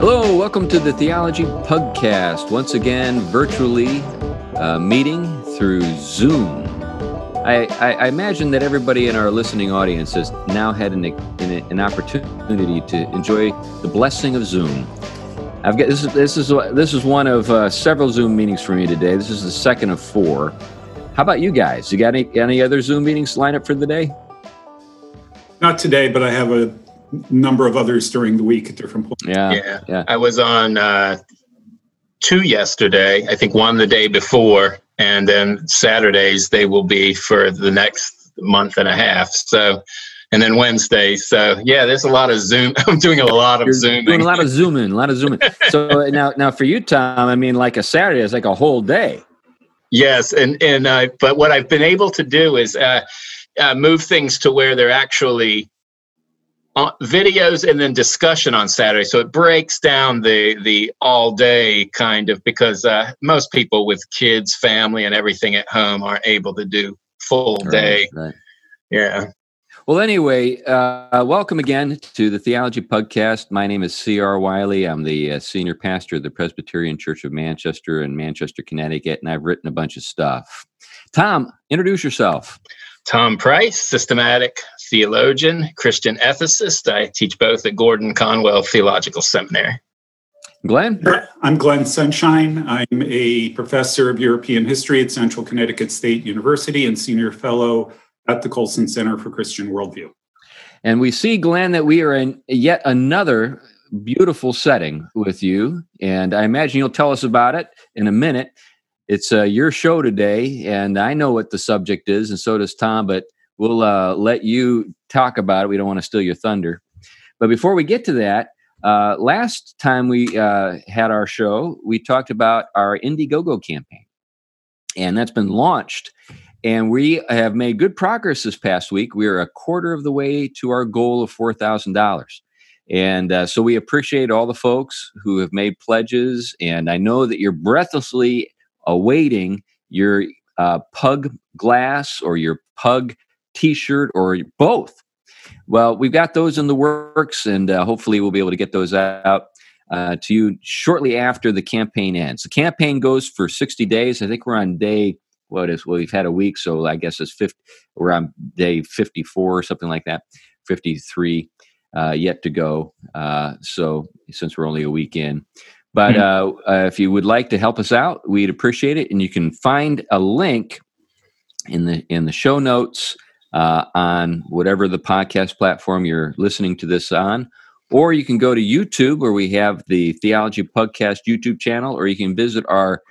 Hello, welcome to the Theology Pugcast. Once again, virtually uh, meeting through Zoom. I, I, I, imagine that everybody in our listening audience has now had an, an, an opportunity to enjoy the blessing of Zoom. I've got this is this is this is one of uh, several Zoom meetings for me today. This is the second of four. How about you guys? You got any any other Zoom meetings lined up for the day? Not today, but I have a number of others during the week at different points. Yeah, yeah. yeah. I was on uh, two yesterday. I think one the day before, and then Saturdays they will be for the next month and a half. So, and then Wednesday. So yeah, there's a lot of Zoom. I'm doing a lot of You're zooming. Doing a lot of zooming, a lot of zooming. so now, now for you, Tom, I mean, like a Saturday is like a whole day. Yes, and and uh, but what I've been able to do is uh, uh, move things to where they're actually uh, videos and then discussion on Saturday. So it breaks down the the all day kind of because uh, most people with kids, family, and everything at home aren't able to do full day. Right, right. Yeah. Well, anyway, uh, welcome again to the Theology Pugcast. My name is C.R. Wiley. I'm the uh, senior pastor of the Presbyterian Church of Manchester in Manchester, Connecticut, and I've written a bunch of stuff. Tom, introduce yourself. Tom Price, systematic theologian, Christian ethicist. I teach both at Gordon Conwell Theological Seminary. Glenn? I'm Glenn Sunshine. I'm a professor of European history at Central Connecticut State University and senior fellow at the Colson Center for Christian Worldview. And we see, Glenn, that we are in yet another beautiful setting with you. And I imagine you'll tell us about it in a minute it's uh, your show today, and I know what the subject is, and so does Tom. But we'll uh, let you talk about it. We don't want to steal your thunder. But before we get to that, uh, last time we uh, had our show, we talked about our Indiegogo campaign, and that's been launched. And we have made good progress this past week. We are a quarter of the way to our goal of four thousand dollars. And uh, so we appreciate all the folks who have made pledges. And I know that you're breathlessly awaiting your uh, pug glass or your pug t-shirt or both well we've got those in the works and uh, hopefully we'll be able to get those out uh, to you shortly after the campaign ends the campaign goes for 60 days i think we're on day what is well we've had a week so i guess it's 50 we're on day 54 or something like that 53 uh, yet to go uh, so since we're only a week in but mm-hmm. uh, uh, if you would like to help us out, we'd appreciate it. And you can find a link in the in the show notes uh, on whatever the podcast platform you're listening to this on, or you can go to YouTube where we have the Theology Pugcast YouTube channel, or you can visit our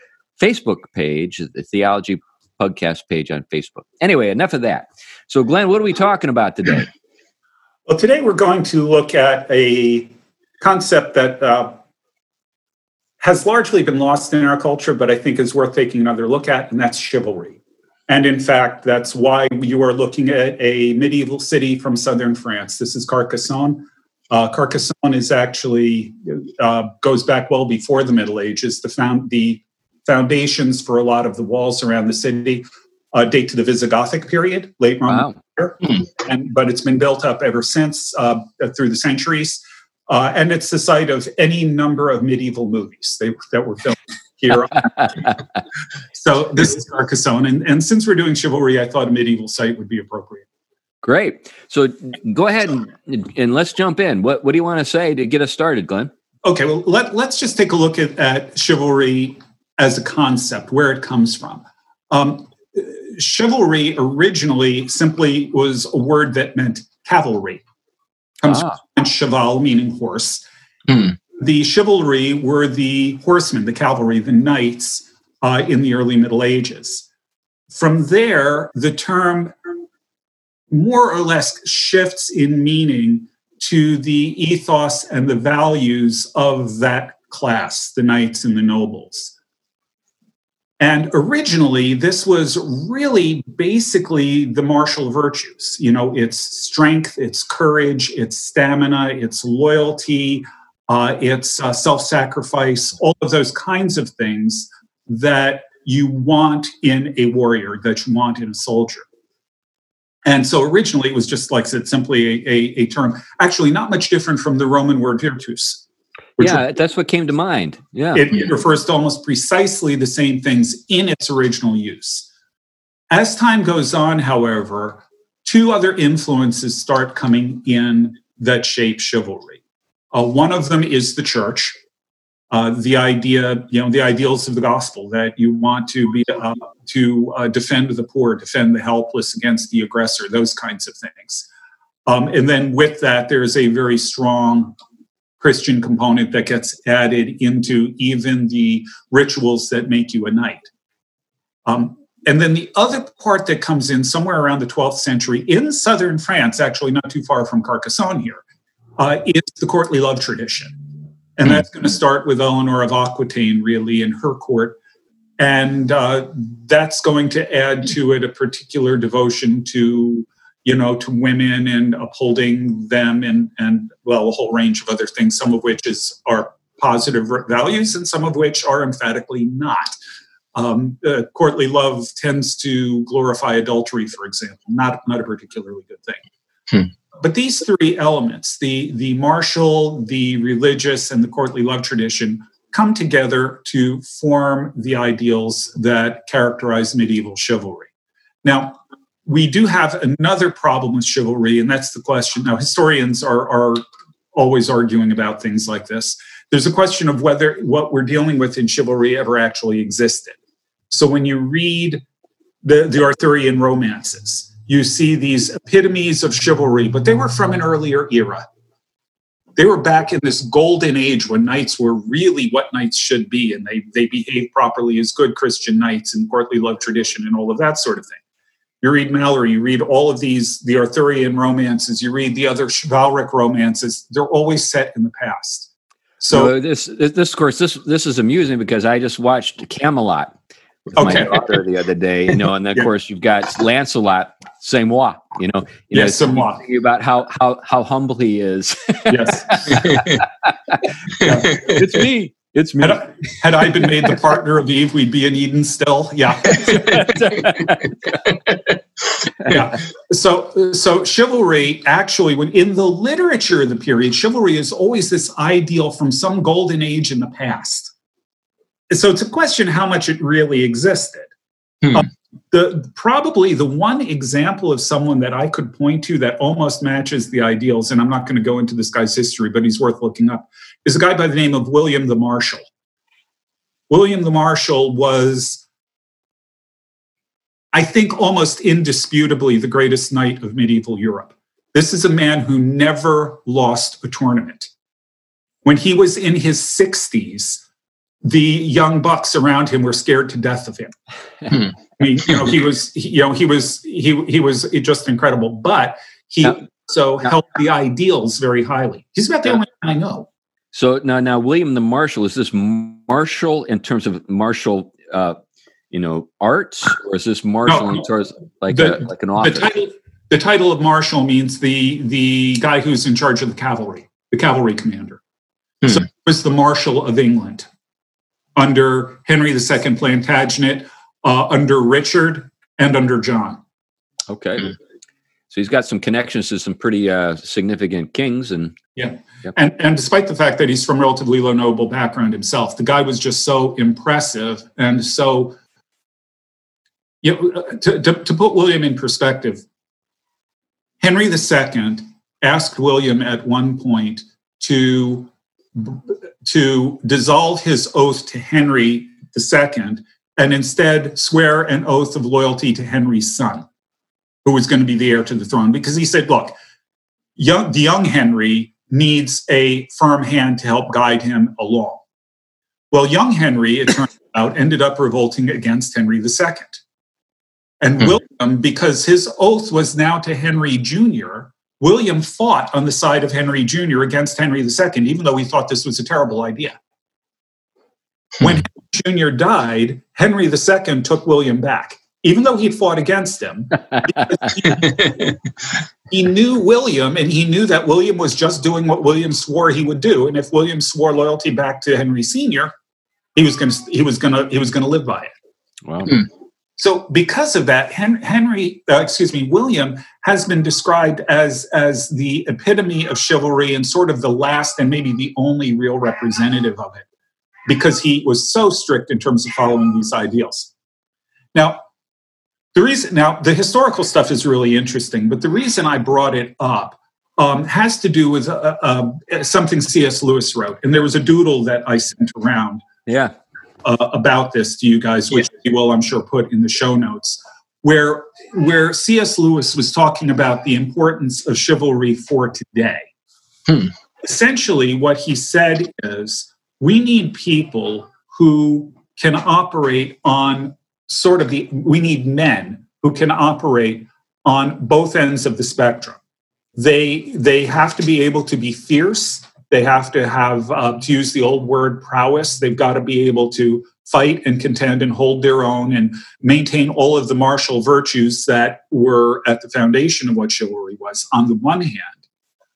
Facebook page, the Theology Pugcast page on Facebook. Anyway, enough of that. So, Glenn, what are we talking about today? Well, today we're going to look at a concept that uh, has largely been lost in our culture, but I think is worth taking another look at, and that's chivalry. And in fact, that's why you are looking at a medieval city from southern France. This is Carcassonne. Uh, Carcassonne is actually uh, goes back well before the Middle Ages. The found the foundations for a lot of the walls around the city uh, date to the Visigothic period, late Roman wow. period, and but it's been built up ever since uh, through the centuries. Uh, and it's the site of any number of medieval movies they, that were filmed here. so this is Carcassonne. And, and since we're doing chivalry, I thought a medieval site would be appropriate. Great. So go ahead and, and let's jump in. What, what do you want to say to get us started, Glenn? Okay, well, let, let's just take a look at, at chivalry as a concept, where it comes from. Um, chivalry originally simply was a word that meant cavalry comes ah. from cheval, meaning horse. Hmm. The chivalry were the horsemen, the cavalry, the knights uh, in the early Middle Ages. From there, the term more or less shifts in meaning to the ethos and the values of that class, the knights and the nobles. And originally, this was really basically the martial virtues. You know, it's strength, it's courage, it's stamina, it's loyalty, uh, it's uh, self sacrifice, all of those kinds of things that you want in a warrior, that you want in a soldier. And so originally it was just like I said, simply a, a, a term, actually not much different from the Roman word virtus. yeah, that's what came to mind. Yeah. It, it refers to almost precisely the same things in its original use. As time goes on, however, two other influences start coming in that shape chivalry. Uh, one of them is the church, uh, the idea, you know, the ideals of the gospel that you want to be uh, to uh, defend the poor, defend the helpless against the aggressor, those kinds of things. Um, and then with that, there's a very strong Christian component that gets added into even the rituals that make you a knight. Um, and then the other part that comes in somewhere around the 12th century in southern France, actually not too far from Carcassonne here, uh, is the courtly love tradition. And hmm. that's going to start with Eleanor of Aquitaine, really, in her court. And uh, that's going to add to it a particular devotion to you know, to women and upholding them and, and well, a whole range of other things, some of which is are positive values and some of which are emphatically not. Um, uh, courtly love tends to glorify adultery, for example, not, not a particularly good thing. Hmm. But these three elements, the, the martial, the religious, and the courtly love tradition, come together to form the ideals that characterize medieval chivalry. Now, we do have another problem with chivalry, and that's the question. Now, historians are, are always arguing about things like this. There's a question of whether what we're dealing with in chivalry ever actually existed. So when you read the, the Arthurian romances, you see these epitomes of chivalry, but they were from an earlier era. They were back in this golden age when knights were really what knights should be, and they, they behaved properly as good Christian knights in courtly love tradition and all of that sort of thing. You read Malory, you read all of these, the Arthurian romances, you read the other chivalric romances, they're always set in the past. So this, this, of course, this, this is amusing because I just watched Camelot okay. my daughter the other day, you know, and then, of yeah. course you've got Lancelot, c'est moi, you know, you yes, know, moi. about how, how, how humble he is. yes. It's me. It's me. Had I, had I, been made the partner of Eve, we'd be in Eden still. Yeah. yeah. So, so chivalry actually, when in the literature of the period, chivalry is always this ideal from some golden age in the past. So it's a question how much it really existed. Hmm. Um, the probably the one example of someone that I could point to that almost matches the ideals, and I'm not going to go into this guy's history, but he's worth looking up, is a guy by the name of William the Marshal. William the Marshal was, I think, almost indisputably the greatest knight of medieval Europe. This is a man who never lost a tournament. When he was in his 60s, the young bucks around him were scared to death of him. Hmm. I mean, you know, he was, you know, he was, he he was just incredible. But he now, so now, held the ideals very highly. He's about the only one I know. So now, now William the Marshal is this martial in terms of martial, uh, you know, arts, or is this martial no, in terms like the, a, like an office? The title, the title of marshal means the the guy who's in charge of the cavalry, the cavalry commander. Hmm. So he was the Marshal of England under Henry II Plantagenet, uh, under Richard, and under John. Okay. So he's got some connections to some pretty uh, significant kings, and yeah, yep. and and despite the fact that he's from relatively low noble background himself, the guy was just so impressive and so. You know, uh, to, to, to put William in perspective, Henry II asked William at one point to to dissolve his oath to Henry II and instead swear an oath of loyalty to Henry's son, who was going to be the heir to the throne, because he said, look, young, the young Henry needs a firm hand to help guide him along. Well, young Henry, it turned out, ended up revolting against Henry II. And hmm. William, because his oath was now to Henry Jr., William fought on the side of Henry Jr. against Henry II, even though he thought this was a terrible idea. Hmm. When Henry Jr. died, Henry II took William back, even though he'd fought against him. he, he knew William, and he knew that William was just doing what William swore he would do. And if William swore loyalty back to Henry Sr., he was going to he was going to he was going to live by it. Wow. Hmm. So because of that, Henry, uh, excuse me, William has been described as as the epitome of chivalry and sort of the last and maybe the only real representative of it, because he was so strict in terms of following these ideals. Now, the reason now the historical stuff is really interesting, but the reason I brought it up um, has to do with uh, uh, something C.S. Lewis wrote, and there was a doodle that I sent around. Yeah uh, about this to you guys, which yeah. will, I'm sure, put in the show notes, where where C.S. Lewis was talking about the importance of chivalry for today. Hmm. Essentially, what he said is we need people who can operate on sort of the we need men who can operate on both ends of the spectrum. They they have to be able to be fierce they have to have, uh, to use the old word, prowess. They've got to be able to fight and contend and hold their own and maintain all of the martial virtues that were at the foundation of what chivalry was, on the one hand.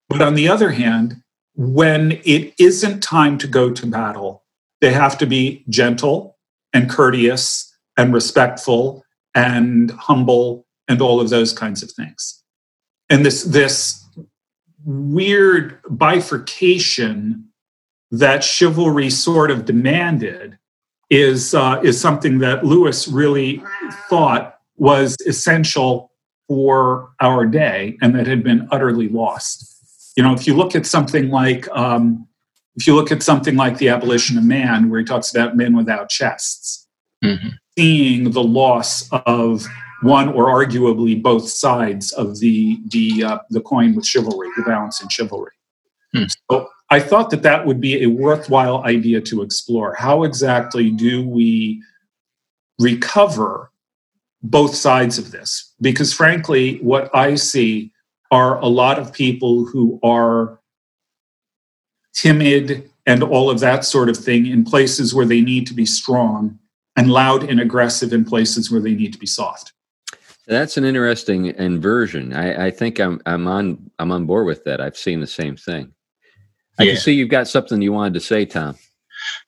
But on the other hand, when it isn't time to go to battle, they have to be gentle and courteous and respectful and humble and all of those kinds of things. And this, this weird bifurcation that chivalry sort of demanded is uh, is something that Lewis really thought was essential for our day and that had been utterly lost. You know, if you look at something like um, if you look at something like the abolition of man, where he talks about men without chests, mm-hmm. seeing the loss of one or arguably both sides of the the uh, the coin with chivalry, the balance in chivalry. Hmm. So I thought that that would be a worthwhile idea to explore. How exactly do we recover both sides of this? Because frankly, what I see are a lot of people who are timid and all of that sort of thing in places where they need to be strong and loud and aggressive in places where they need to be soft. That's an interesting inversion. I, I think I'm I'm on I'm on board with that. I've seen the same thing. I yeah. can see you've got something you wanted to say, Tom.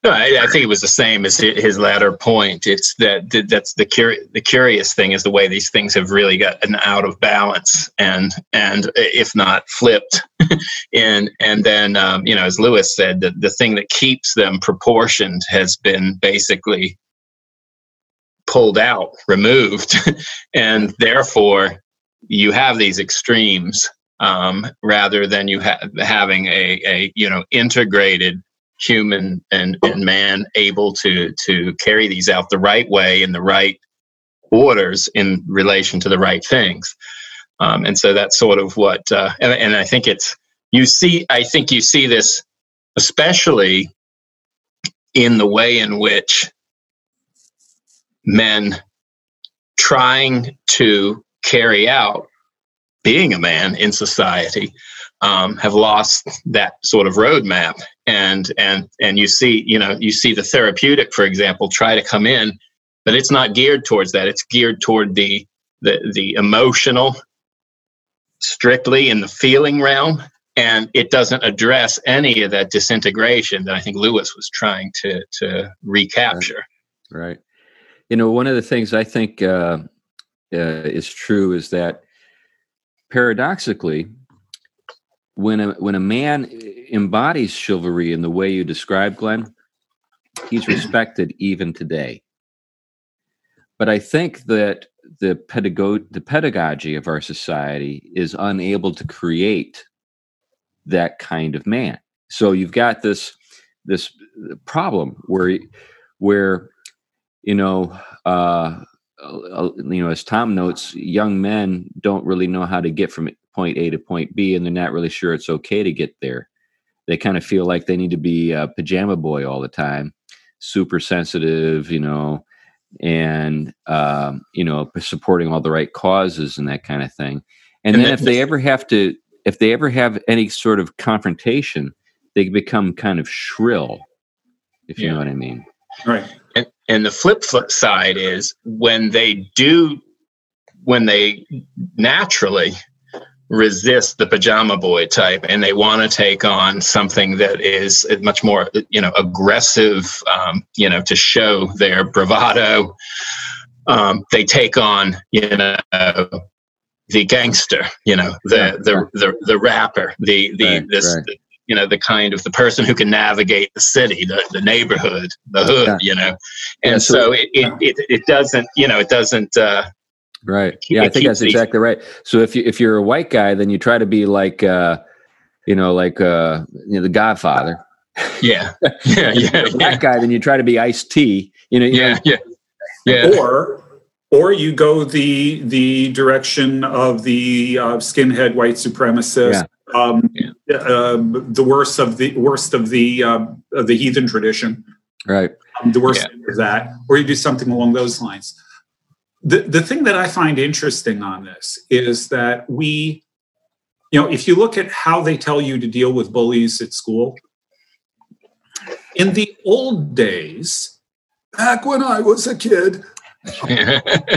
No, I, I, think it was the same as his latter point. It's that that's the curi- the curious thing is the way these things have really gotten out of balance and and if not flipped, and and then um, you know as Lewis said, the the thing that keeps them proportioned has been basically pulled out, removed, and therefore you have these extremes um, rather than you ha- having a, a you know integrated human and, and man able to to carry these out the right way in the right orders in relation to the right things. Um, and so that's sort of what, uh, and, and I think it's you see. I think you see this especially in the way in which men trying to carry out being a man in society um, have lost that sort of roadmap. And and and you see you know you see the therapeutic for example try to come in but it's not geared towards that. It's geared toward the the, the emotional strictly in the feeling realm and it doesn't address any of that disintegration that i think lewis was trying to to recapture. Right, right. You know, one of the things I think uh, uh, is true is that paradoxically, when a when a man embodies chivalry in the way you describe, Glenn, he's respected even today. But I think that the pedago- the pedagogy of our society is unable to create that kind of man. So you've got this this problem where where you know, uh, uh, you know, as Tom notes, young men don't really know how to get from point A to point B, and they're not really sure it's okay to get there. They kind of feel like they need to be a pajama boy all the time, super sensitive, you know, and um, you know, supporting all the right causes and that kind of thing. And, and then if they ever have to, if they ever have any sort of confrontation, they become kind of shrill, if you know what I mean. Right. And, the flip side is when they do, when they naturally resist the pajama boy type and they want to take on something that is much more you know aggressive um, you know to show their bravado um, they take on you know the gangster, you know the the, the the rapper, the the Right, this. right. The- you know the kind of the person who can navigate the city the, the neighborhood the hood Yeah. you know Yeah, and so- so, it, it, it it doesn't you know it doesn't uh Right. Yeah, I think that's these- exactly right. So if you if you're a white guy, then you try to be like uh you know, like uh you know, the Godfather. yeah yeah If you're yeah a black yeah guy, then you try to be Ice-T. You know, you know, yeah yeah yeah or or you go the the direction of the uh, skinhead white supremacist um, Yeah. um, the worst of the worst of the um, of the heathen tradition right. um, the worst Yeah. of that or you do something along those lines the, the thing that i find interesting on this is that we you know if you look at how they tell you to deal with bullies at school in the old days back when i was a kid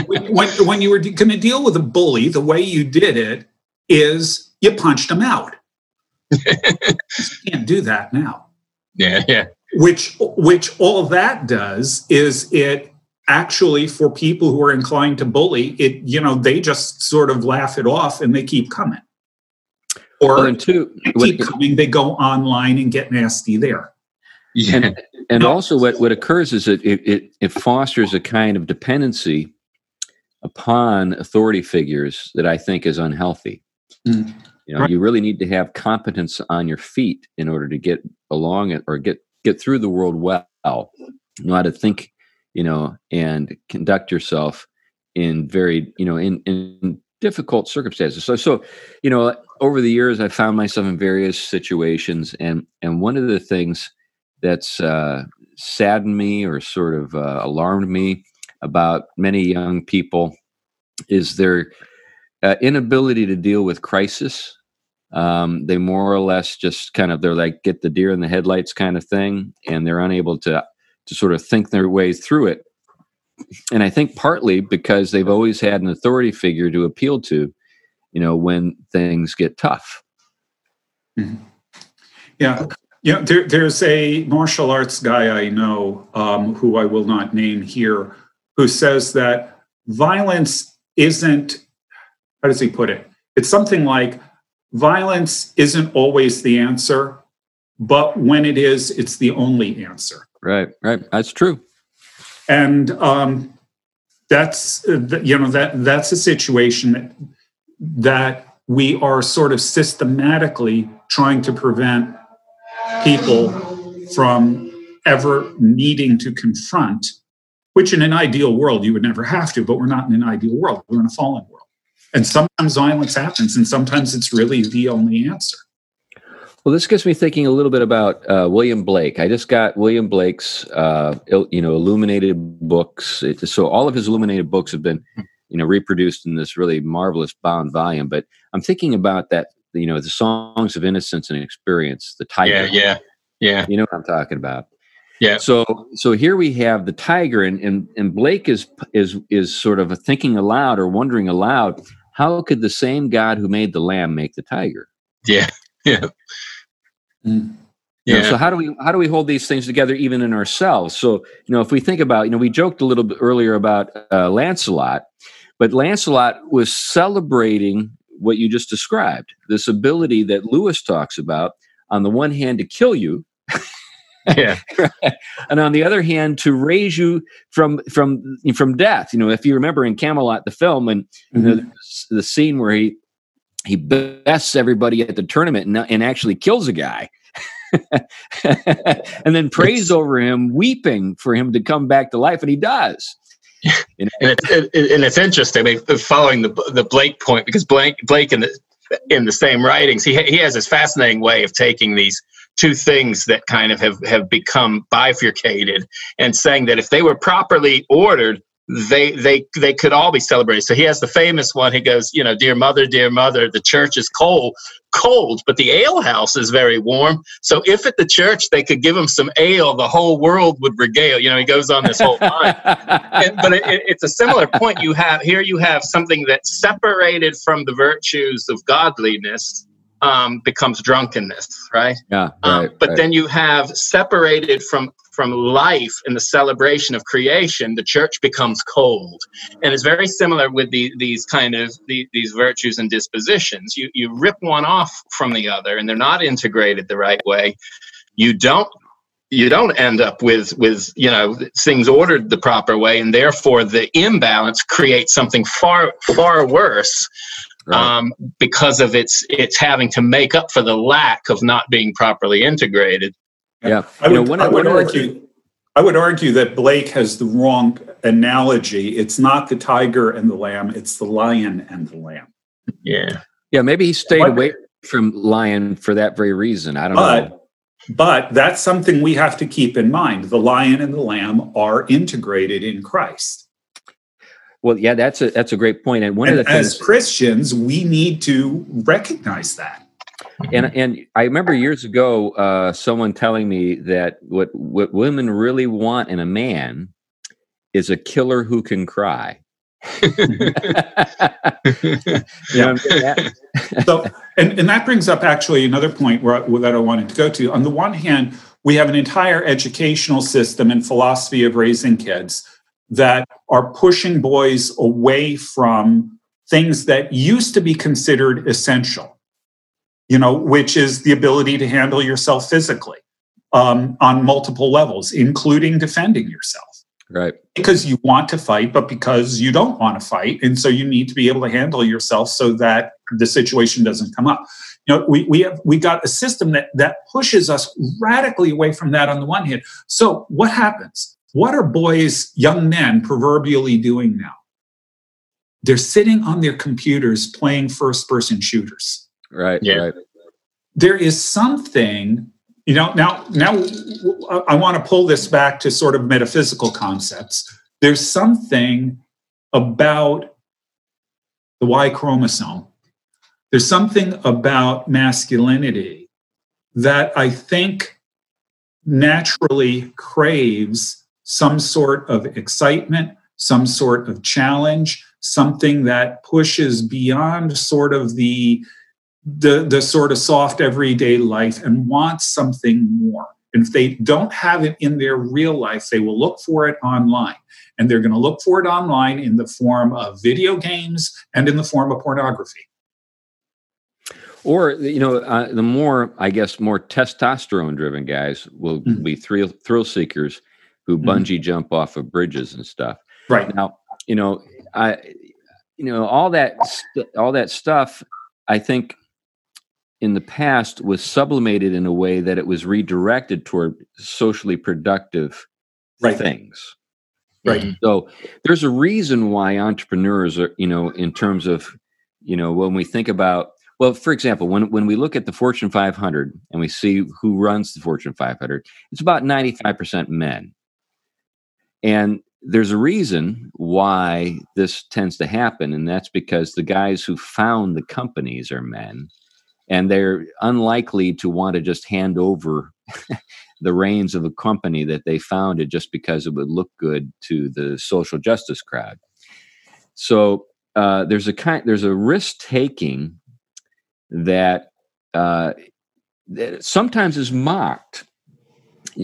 when, when, when you were going to deal with a bully, the way you did it is you punched them out. you can't do that now. yeah yeah Which, which all that does is it actually for people who are inclined to bully, it you know they just sort of laugh it off and they keep coming, or Well, two, they keep coming. They go online and get nasty there. yeah and and also what what occurs is that it, it it fosters a kind of dependency upon authority figures that I think is unhealthy. Mm. You know, Right. you really need to have competence on your feet in order to get along it or get get through the world well. You know how to think, you know, and conduct yourself in very, you know, in in difficult circumstances. So so, you know, over the years I found myself in various situations and and one of the things that's uh, saddened me or sort of uh, alarmed me about many young people is their uh, inability to deal with crisis. Um, they more or less just kind of they're like get the deer in the headlights kind of thing, and they're unable to to sort of think their way through it. And I think partly because they've always had an authority figure to appeal to, you know, when things get tough. Yeah. Yeah, there, there's a martial arts guy I know um, who I will not name here who says that violence isn't, how does he put it? It's something like violence isn't always the answer, but when it is, it's the only answer. Right, right. That's true. And um, that's, uh, you know, that that's a situation that, that we are sort of systematically trying to prevent people from ever needing to confront, which in an ideal world you would never have to, but we're not in an ideal world. We're in a fallen. And sometimes violence happens, and sometimes it's really the only answer. Well, this gets me thinking a little bit about uh, William Blake. I just got William Blake's, uh, il- you know, illuminated books. It, so all of his illuminated books have been, you know, reproduced in this really marvelous bound volume. But I'm thinking about that, you know, the songs of innocence and experience, the tiger. yeah yeah yeah You know what I'm talking about. Yeah. So so here we have the tiger, and and, and Blake is is is sort of thinking aloud or wondering aloud, how could the same God who made the lamb make the tiger? yeah yeah You know, yeah so how do we how do we hold these things together even in ourselves? So you know, if we think about you know, we joked a little bit earlier about uh, Lancelot, but Lancelot was celebrating what you just described, this ability that Lewis talks about. On the one hand, to kill you, yeah and on the other hand, to raise you from from from death. You know, if you remember in Camelot, the film, and you know, mm-hmm. there's the scene where he he bests everybody at the tournament and, and actually kills a guy and then prays over him weeping for him to come back to life and he does You know? and it's it, and it's interesting. I mean, following the the Blake point because Blake Blake in the in the same writings, he he has this fascinating way of taking these two things that kind of have have become bifurcated and saying that if they were properly ordered. They they they could all be celebrated. So he has the famous one. He goes, you know, dear mother, dear mother, the church is cold, cold, but the ale house is very warm. So if at the church they could give him some ale, the whole world would regale. You know, he goes on this whole line and, but it, it- it's a similar point you have here you have something that's separated from the virtues of godliness um, becomes drunkenness, right? Yeah, Um, right. but right. then you have separated from from life in the celebration of creation, the church becomes cold, and it's very similar with the, these kind of the, these virtues and dispositions. You you rip one off from the other, and they're not integrated the right way. You don't you don't end up with with you know things ordered the proper way, and therefore the imbalance creates something far far worse Right. um, because of its its having to make up for the lack of not being properly integrated. yeah. I You know, would, I would one of argue. I would argue that Blake has the wrong analogy. It's not the tiger and the lamb; it's the lion and the lamb. Yeah. Yeah, maybe he stayed What- away from lion for that very reason. I don't know. But but that's something we have to keep in mind. The lion and the lamb are integrated in Christ. Well, yeah, that's a that's a great point. And one of And the as things, Christians, we need to recognize that. and and I remember years ago, uh, someone telling me that what what women really want in a man is a killer who can cry. You know what I'm getting at? so and, and that brings up actually another point where, where that i wanted to go to on the one hand we have an entire educational system and philosophy of raising kids that are pushing boys away from things that used to be considered essential you know which is the ability to handle yourself physically um, on multiple levels including defending yourself right. because you want to fight, but because you don't want to fight. And so you need to be able to handle yourself so that the situation doesn't come up. You know, we, we have we got a system that that pushes us radically away from that on the one hand. So what happens? What are boys, young men proverbially doing now? They're sitting on their computers playing first person shooters Right. Yeah. Right. there is something you know now now i want to pull this back to sort of metaphysical concepts there's something about the y chromosome there's something about masculinity that i think naturally craves some sort of excitement some sort of challenge something that pushes beyond sort of the the the sort of soft everyday life and wants something more. And if they don't have it in their real life, they will look for it online. And they're going to look for it online in the form of video games and in the form of pornography. Or you know, uh, the more I guess more testosterone-driven guys will Mhm. be thrill thrill seekers who Mhm. bungee jump off of bridges and stuff. Right. Now, you know, I, you know, all that, st- all that stuff. I think in the past was sublimated in a way that it was redirected toward socially productive Right. things. Right. So there's a reason why entrepreneurs are, you know, in terms of, you know, when we think about, well, for example, when when we look at the Fortune 500 and we see who runs the Fortune 500, it's about 95% men. And there's a reason why this tends to happen, and that's because the guys who found the companies are men, and they're unlikely to want to just hand over the reins of a company that they founded just because it would look good to the social justice crowd. So uh, there's a kind, there's a risk taking that, uh, that sometimes is mocked.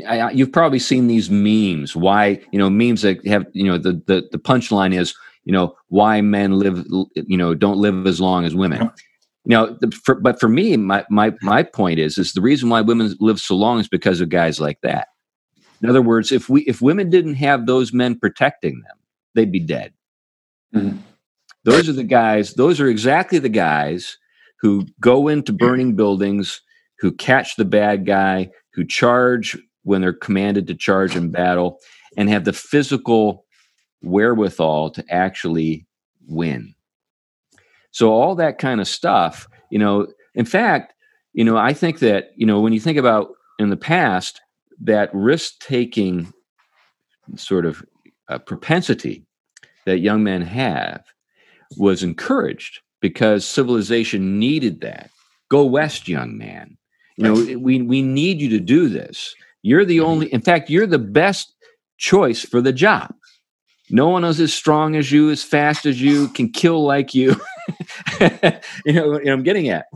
I, you've probably seen these memes. Why you know memes that have you know the the the punchline is you know why men live you know don't live as long as women. You know, the, for, but for me, my my my point is is the reason why women live so long is because of guys like that. In other words, if we if women didn't have those men protecting them, they'd be dead. Mhm. Those are the guys. Those are exactly the guys who go into burning buildings, who catch the bad guy, who charge when they're commanded to charge in battle, and have the physical wherewithal to actually win. So all that kind of stuff, you know, in fact, you know, I think that, you know, when you think about in the past, that risk taking sort of uh, propensity that young men have was encouraged because civilization needed that. Go west, young man. You know, we we need you to do this. You're the mm-hmm. only in fact, you're the best choice for the job. No one is as strong as you, as fast as you, can kill like you. you know what I'm getting at.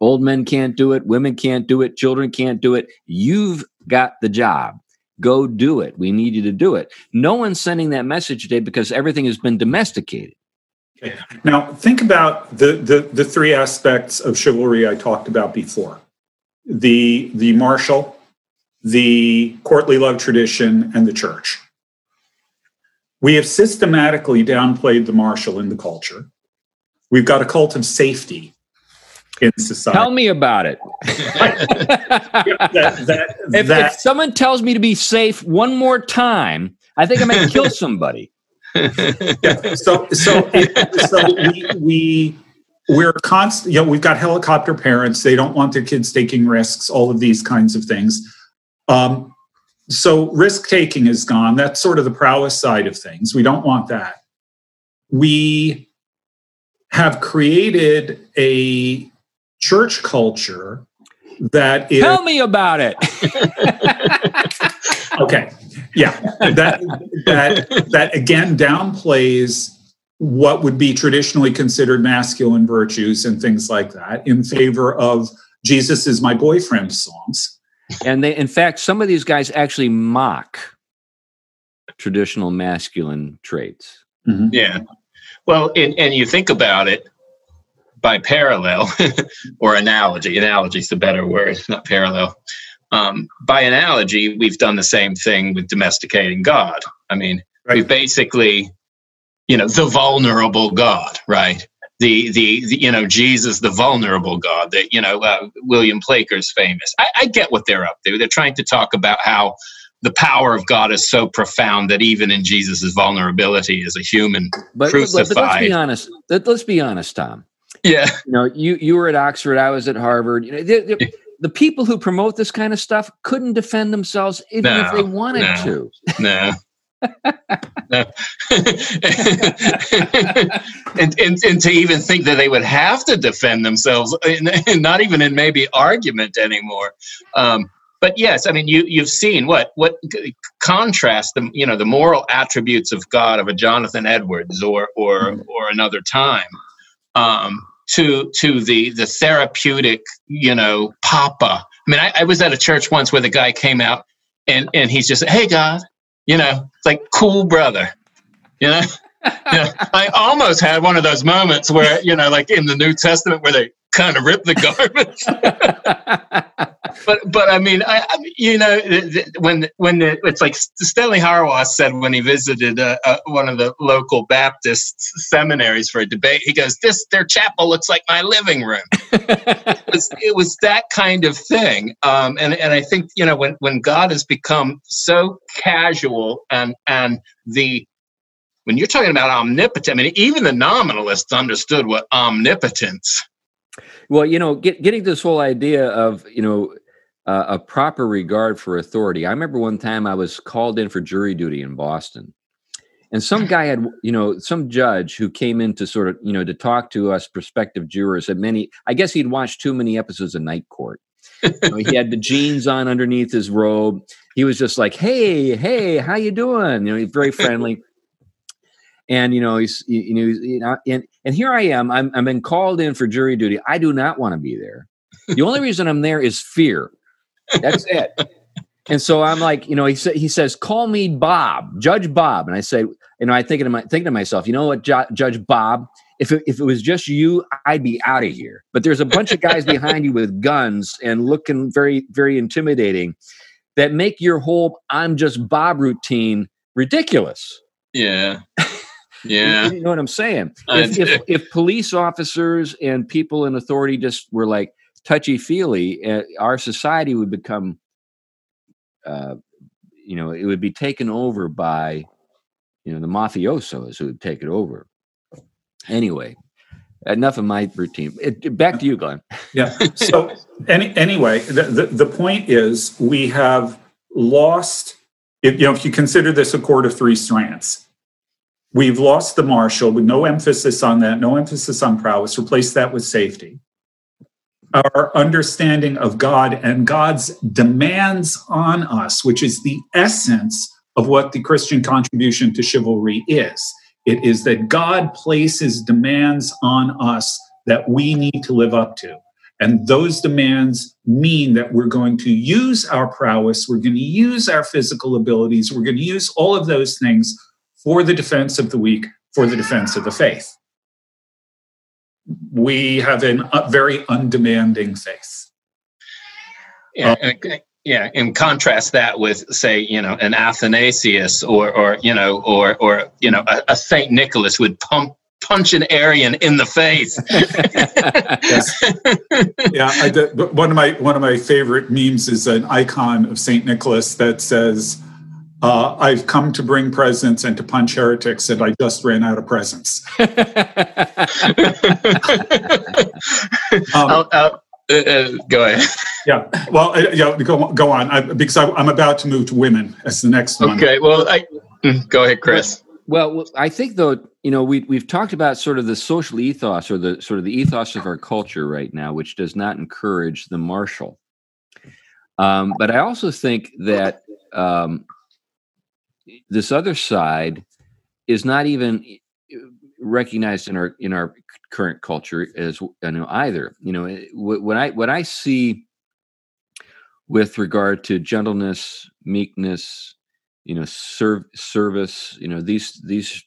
Old men can't do it, women can't do it, children can't do it. You've got the job. Go do it. We need you to do it. No one's sending that message today because everything has been domesticated. Okay. Now, think about the, the, the three aspects of chivalry I talked about before the, the martial, the courtly love tradition, and the church. We have systematically downplayed the martial in the culture. We've got a cult of safety in society. Tell me about it. that, that, if, that, if, someone tells me to be safe one more time, I think I might kill somebody. yeah, so, so, it, so we, we we're constant. You know, we've got helicopter parents. They don't want their kids taking risks. All of these kinds of things. Um, so risk taking is gone. That's sort of the prowess side of things. We don't want that. We have created a church culture that is. Tell me about it. okay. Yeah. That, that, that again downplays what would be traditionally considered masculine virtues and things like that in favor of Jesus is my boyfriend songs. And they, in fact, some of these guys actually mock traditional masculine traits. Mm-hmm. Yeah. Well, and, and you think about it, by parallel or analogy, analogy is the better word, not parallel. Um, by analogy, we've done the same thing with domesticating God. I mean, right. we basically, you know, the vulnerable God, right? The, the, the you know Jesus, the vulnerable God. That you know uh, William Placher's famous. I, I get what they're up to. They're trying to talk about how the power of God is so profound that even in Jesus' vulnerability as a human but, crucified. But, let's be honest. Let, us be honest, Tom. Yeah. You know, you you were at Oxford, I was at Harvard. You know, the, the, the people who promote this kind of stuff couldn't defend themselves even no, if they wanted no, to. No. no. and, and, and to even think that they would have to defend themselves, and not even in maybe argument anymore. Um, but yes, I mean you you've seen what what contrast the you know the moral attributes of God of a Jonathan Edwards or or mm-hmm. or another time um, to to the the therapeutic, you know, papa. I mean, I, I was at a church once where the guy came out and and he's just, hey God, you know, like cool brother, you know. yeah, I almost had one of those moments where, you know, like in the New Testament where they kind of rip the garments. but but I mean, I, I you know when when the, it's like Stanley Hauerwas said when he visited uh, uh, one of the local Baptist seminaries for a debate, he goes, "This their chapel looks like my living room." it, was, it, was, that kind of thing, um, and and I think you know when when God has become so casual and and the when you're talking about omnipotent, I mean, even the nominalists understood what omnipotence well, you know, get, getting this whole idea of, you know, uh, a proper regard for authority. I remember one time I was called in for jury duty in Boston. And some guy had, you know, some judge who came in to sort of, you know, to talk to us prospective jurors. Had many, I guess he'd watched too many episodes of Night Court. you know, he had the jeans on underneath his robe. He was just like, "Hey, hey, how you doing?" You know, he's very friendly and you know he's you know, you know and and here I am I'm I'm been called in for jury duty I do not want to be there the only reason I'm there is fear that's it. And so I'm like you know he said he says call me Bob Judge Bob. And I say you know I think to my thinking to myself you know what Ju- Judge Bob? If it, if it was just you I'd be out of here. But there's a bunch of guys behind you with guns and looking very very intimidating that make your whole I'm just Bob routine ridiculous. Yeah. Yeah. You know what I'm saying? If, if, if, police officers and people in authority just were like touchy feely, uh, our society would become, uh, you know, it would be taken over by, you know, the mafiosos who would take it over. Anyway, enough of my routine. Back to you, Glenn. Yeah. So, any, anyway, the, the, the point is we have lost, if, you know, if you consider this a court of three strands, We've lost the martial with no emphasis on that, no emphasis on prowess, replace that with safety. Our understanding of God and God's demands on us, which is the essence of what the Christian contribution to chivalry is. It is that God places demands on us that we need to live up to. And those demands mean that we're going to use our prowess, we're going to use our physical abilities, we're going to use all of those things for the defense of the weak, for the defense of the faith. We have a very undemanding face. Yeah, um, yeah, and contrast that with, say, you know, an Athanasius or, or you know, or, or you know, a, a Saint Nicholas would pump punch an Arian in the face. yeah, I did, one of my one of my favorite memes is an icon of Saint Nicholas that says, uh, "I've come to bring presents and to punch heretics, and I just ran out of presents." um, I'll, I'll, uh, uh, go ahead. Yeah. Well, uh, yeah. Go go on. I, because I, am about to move to women as the next one. Okay. Well, I, mm, go ahead, Chris. Well, I think though, you know, we we've talked about sort of the social ethos or the sort of the ethos of our culture right now, which does not encourage the martial. Um, but I also think that um, this other side is not even recognized in our in our current culture as you know either. You know when i what i see with regard to gentleness meekness you know serve service you know these these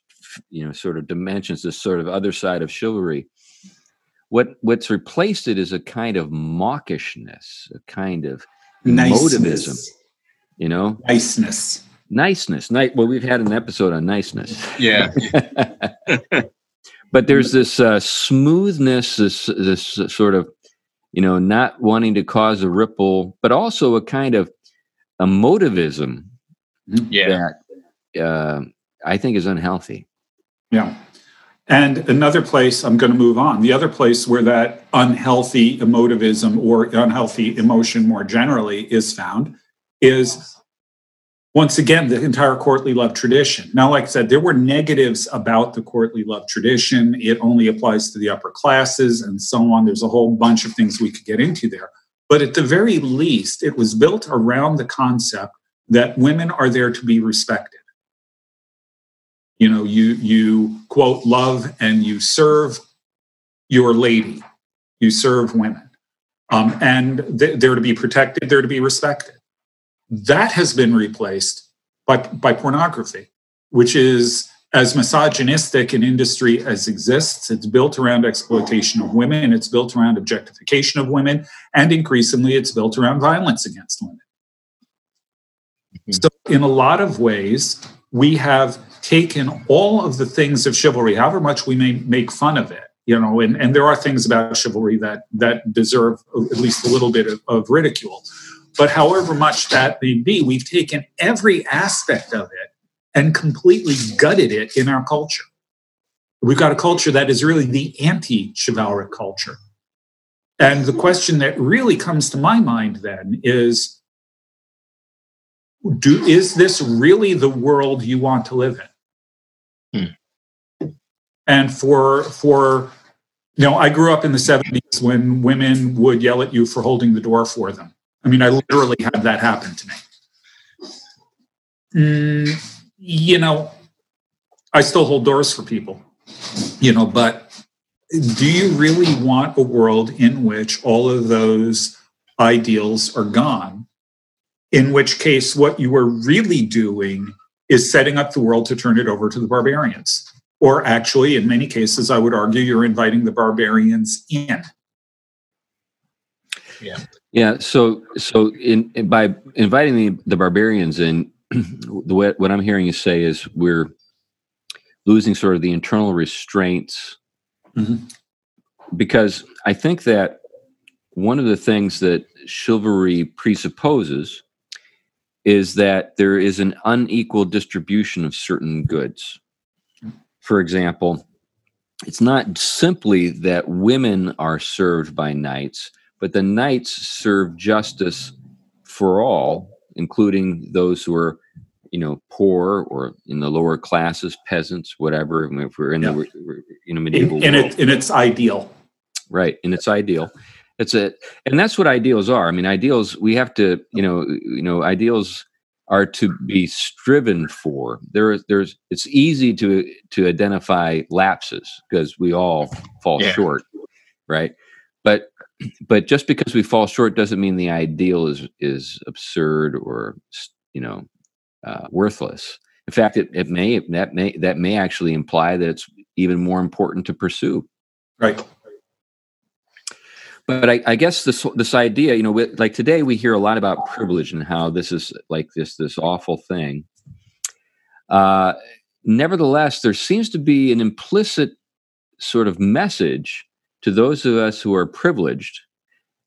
you know sort of dimensions this sort of other side of chivalry what what's replaced it is a kind of mawkishness a kind of emotivism you know? Niceness niceness nice well we've had an episode on niceness yeah but there's this uh, smoothness, this this sort of you know not wanting to cause a ripple, but also a kind of emotivism yeah. that uh, I think is unhealthy. Yeah. And another place, I'm going to move on. The other place where that unhealthy emotivism or unhealthy emotion more generally is found is once again, the entire courtly love tradition. Now, like I said, there were negatives about the courtly love tradition. It only applies to the upper classes and so on. There's a whole bunch of things we could get into there. But at the very least, it was built around the concept that women are there to be respected. You know, you you quote love and you serve your lady, you serve women, um, and they're to be protected, they're to be respected. That has been replaced by, by pornography, which is as misogynistic an industry as exists. It's built around exploitation of women, it's built around objectification of women, and increasingly it's built around violence against women. Mm-hmm. So, in a lot of ways, we have taken all of the things of chivalry, however much we may make fun of it, you know, and, and there are things about chivalry that that deserve at least a little bit of, of ridicule. But however much that may be, we've taken every aspect of it and completely gutted it in our culture. We've got a culture that is really the anti chivalric culture. And the question that really comes to my mind then is do, is this really the world you want to live in? Hmm. And for, for, you know, I grew up in the 70s when women would yell at you for holding the door for them. I mean, I literally had that happen to me. Mm, you know, I still hold doors for people, you know, but do you really want a world in which all of those ideals are gone? In which case, what you are really doing is setting up the world to turn it over to the barbarians. Or actually, in many cases, I would argue you're inviting the barbarians in. Yeah. Yeah. So, so in, in by inviting the, the barbarians in, the way, what I'm hearing you say is we're losing sort of the internal restraints mm-hmm. because I think that one of the things that chivalry presupposes is that there is an unequal distribution of certain goods. For example, it's not simply that women are served by knights, but the knights serve justice for all, including those who are, you know, poor or in the lower classes, peasants, whatever. I mean, if we're in yeah. the in a medieval in, in, it, in its ideal, right? In its ideal, it's a, and that's what ideals are. I mean, ideals we have to, you know, you know, ideals are to be striven for. There is, there's, it's easy to to identify lapses because we all fall yeah. short, right? But but just because we fall short doesn't mean the ideal is is absurd or you know uh, worthless. In fact, it, it may that may that may actually imply that it's even more important to pursue. Right. But I, I guess this this idea, you know, like today we hear a lot about privilege and how this is like this this awful thing. Uh, nevertheless, there seems to be an implicit sort of message to those of us who are privileged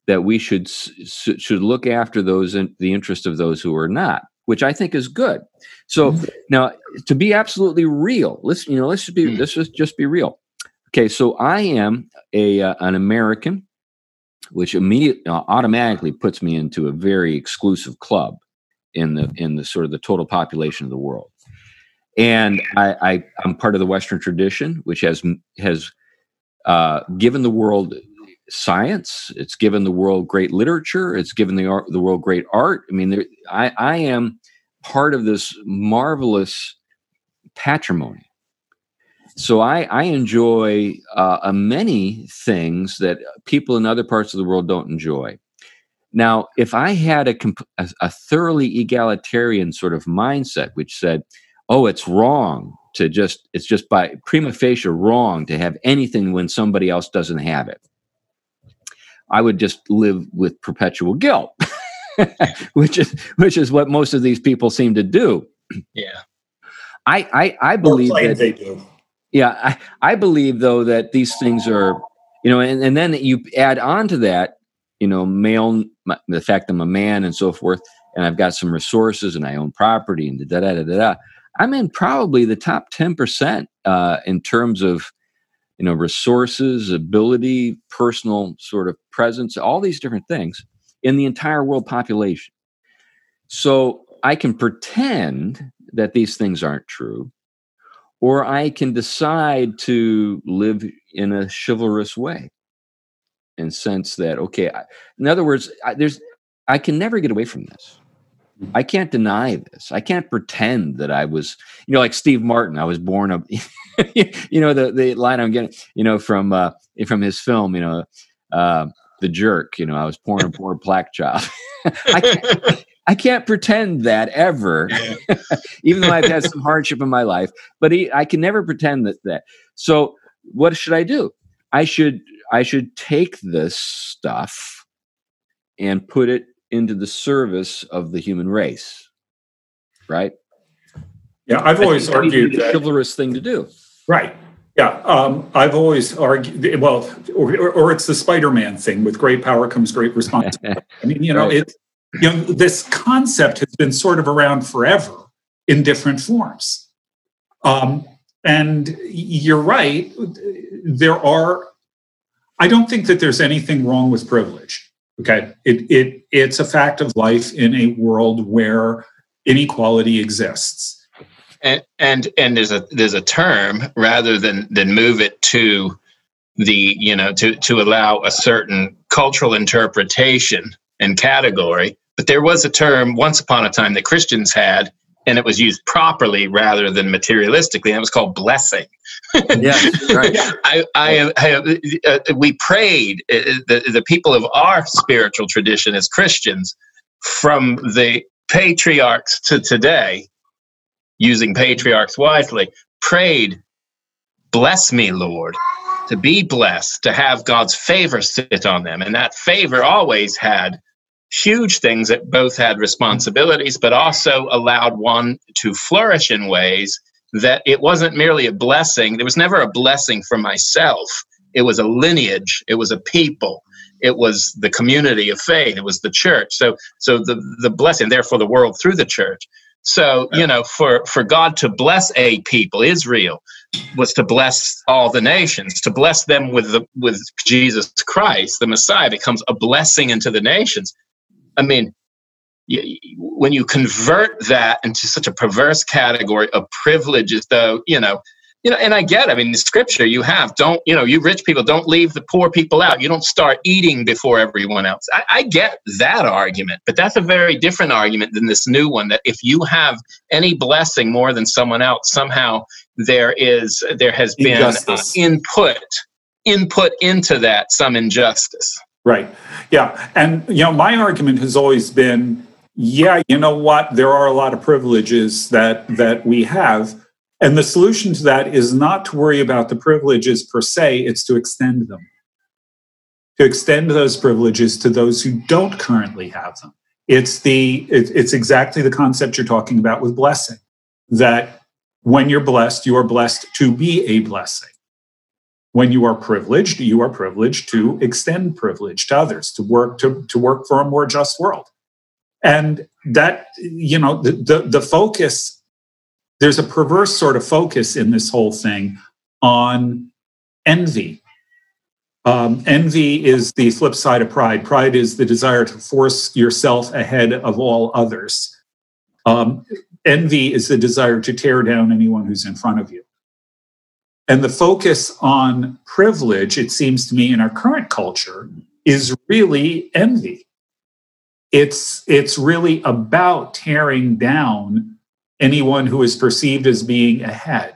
that we should should look after those in the interest of those who are not which i think is good so mm-hmm. now to be absolutely real let's you know let's just be mm. let's just, just be real okay so i am a uh, an american which immediately uh, automatically puts me into a very exclusive club in the in the sort of the total population of the world and I, I am part of the Western tradition, which has has uh, given the world science. It's given the world great literature. It's given the art, the world great art. I mean, there, I, I am part of this marvelous patrimony. So I, I enjoy uh, many things that people in other parts of the world don't enjoy. Now, if I had a, a, a thoroughly egalitarian sort of mindset, which said, "Oh, it's wrong to just it's just by prima facie wrong to have anything when somebody else doesn't have it. I would just live with perpetual guilt which is which is what most of these people seem to do. Yeah. I i, I believe that they do. Yeah I, I believe though that these things are you know and, and then you add on to that you know male the fact i'm a man and so forth and i've got some resources and i own property and da da da da da I'm in probably the top 10% uh, in terms of you know resources, ability, personal sort of presence, all these different things in the entire world population. So I can pretend that these things aren't true, or I can decide to live in a chivalrous way and sense that okay. In other words, I, there's I can never get away from this. I can't deny this. I can't pretend that I was, you know, like Steve Martin. I was born a, you know, the the line I'm getting, you know, from uh, from his film, you know, uh, the jerk. You know, I was born a poor black child. I can't, I can't pretend that ever, even though I've had some hardship in my life. But he, I can never pretend that that. So, what should I do? I should I should take this stuff and put it into the service of the human race, right? Yeah, I've always argued that chivalrous thing to do. Right. Yeah, um, I've always argued. Well, or, or, it's the Spider-Man thing: with great power comes great responsibility. I mean, you know, right. it. You know, this concept has been sort of around forever in different forms. Um, and you're right. There are. I don't think that there's anything wrong with privilege. Okay. It, it, it's a fact of life in a world where inequality exists. And, and and there's a there's a term rather than than move it to the you know to to allow a certain cultural interpretation and category but there was a term once upon a time that christians had and it was used properly rather than materialistically. And it was called blessing. yeah, right. I, I, I uh, we prayed uh, the, the people of our spiritual tradition as Christians from the patriarchs to today, using patriarchs wisely, prayed, "Bless me, Lord." To be blessed, to have God's favor sit on them. And that favor always had huge things that both had responsibilities, but also allowed one to flourish in ways that it wasn't merely a blessing. There was never a blessing for myself. It was a lineage. It was a people. It was the community of faith. It was the church. So, so the the blessing, therefore, the world through the church. So, you know, for for God to bless a people, Israel, was to bless all the nations. To bless them with the with Jesus Christ, the Messiah, becomes a blessing into the nations. I mean, when you convert that into such a perverse category of privilege as though, you know, you know, and I get, I mean, the scripture you have, don't, you know, you rich people don't leave the poor people out. You don't start eating before everyone else. I, I get that argument, but that's a very different argument than this new one that if you have any blessing more than someone else, somehow there is, there has been uh, input, input into that some injustice. Right. Yeah. And, you know, my argument has always been yeah, you know what? There are a lot of privileges that, that we have. And the solution to that is not to worry about the privileges per se, it's to extend them. To extend those privileges to those who don't currently have them. It's the it, it's exactly the concept you're talking about with blessing. That when you're blessed, you are blessed to be a blessing. When you are privileged, you are privileged to extend privilege to others, to work to, to work for a more just world. And that, you know, the, the, the focus, there's a perverse sort of focus in this whole thing on envy. Um, envy is the flip side of pride. Pride is the desire to force yourself ahead of all others. Um, envy is the desire to tear down anyone who's in front of you. And the focus on privilege, it seems to me, in our current culture, is really envy. It's, it's really about tearing down anyone who is perceived as being ahead.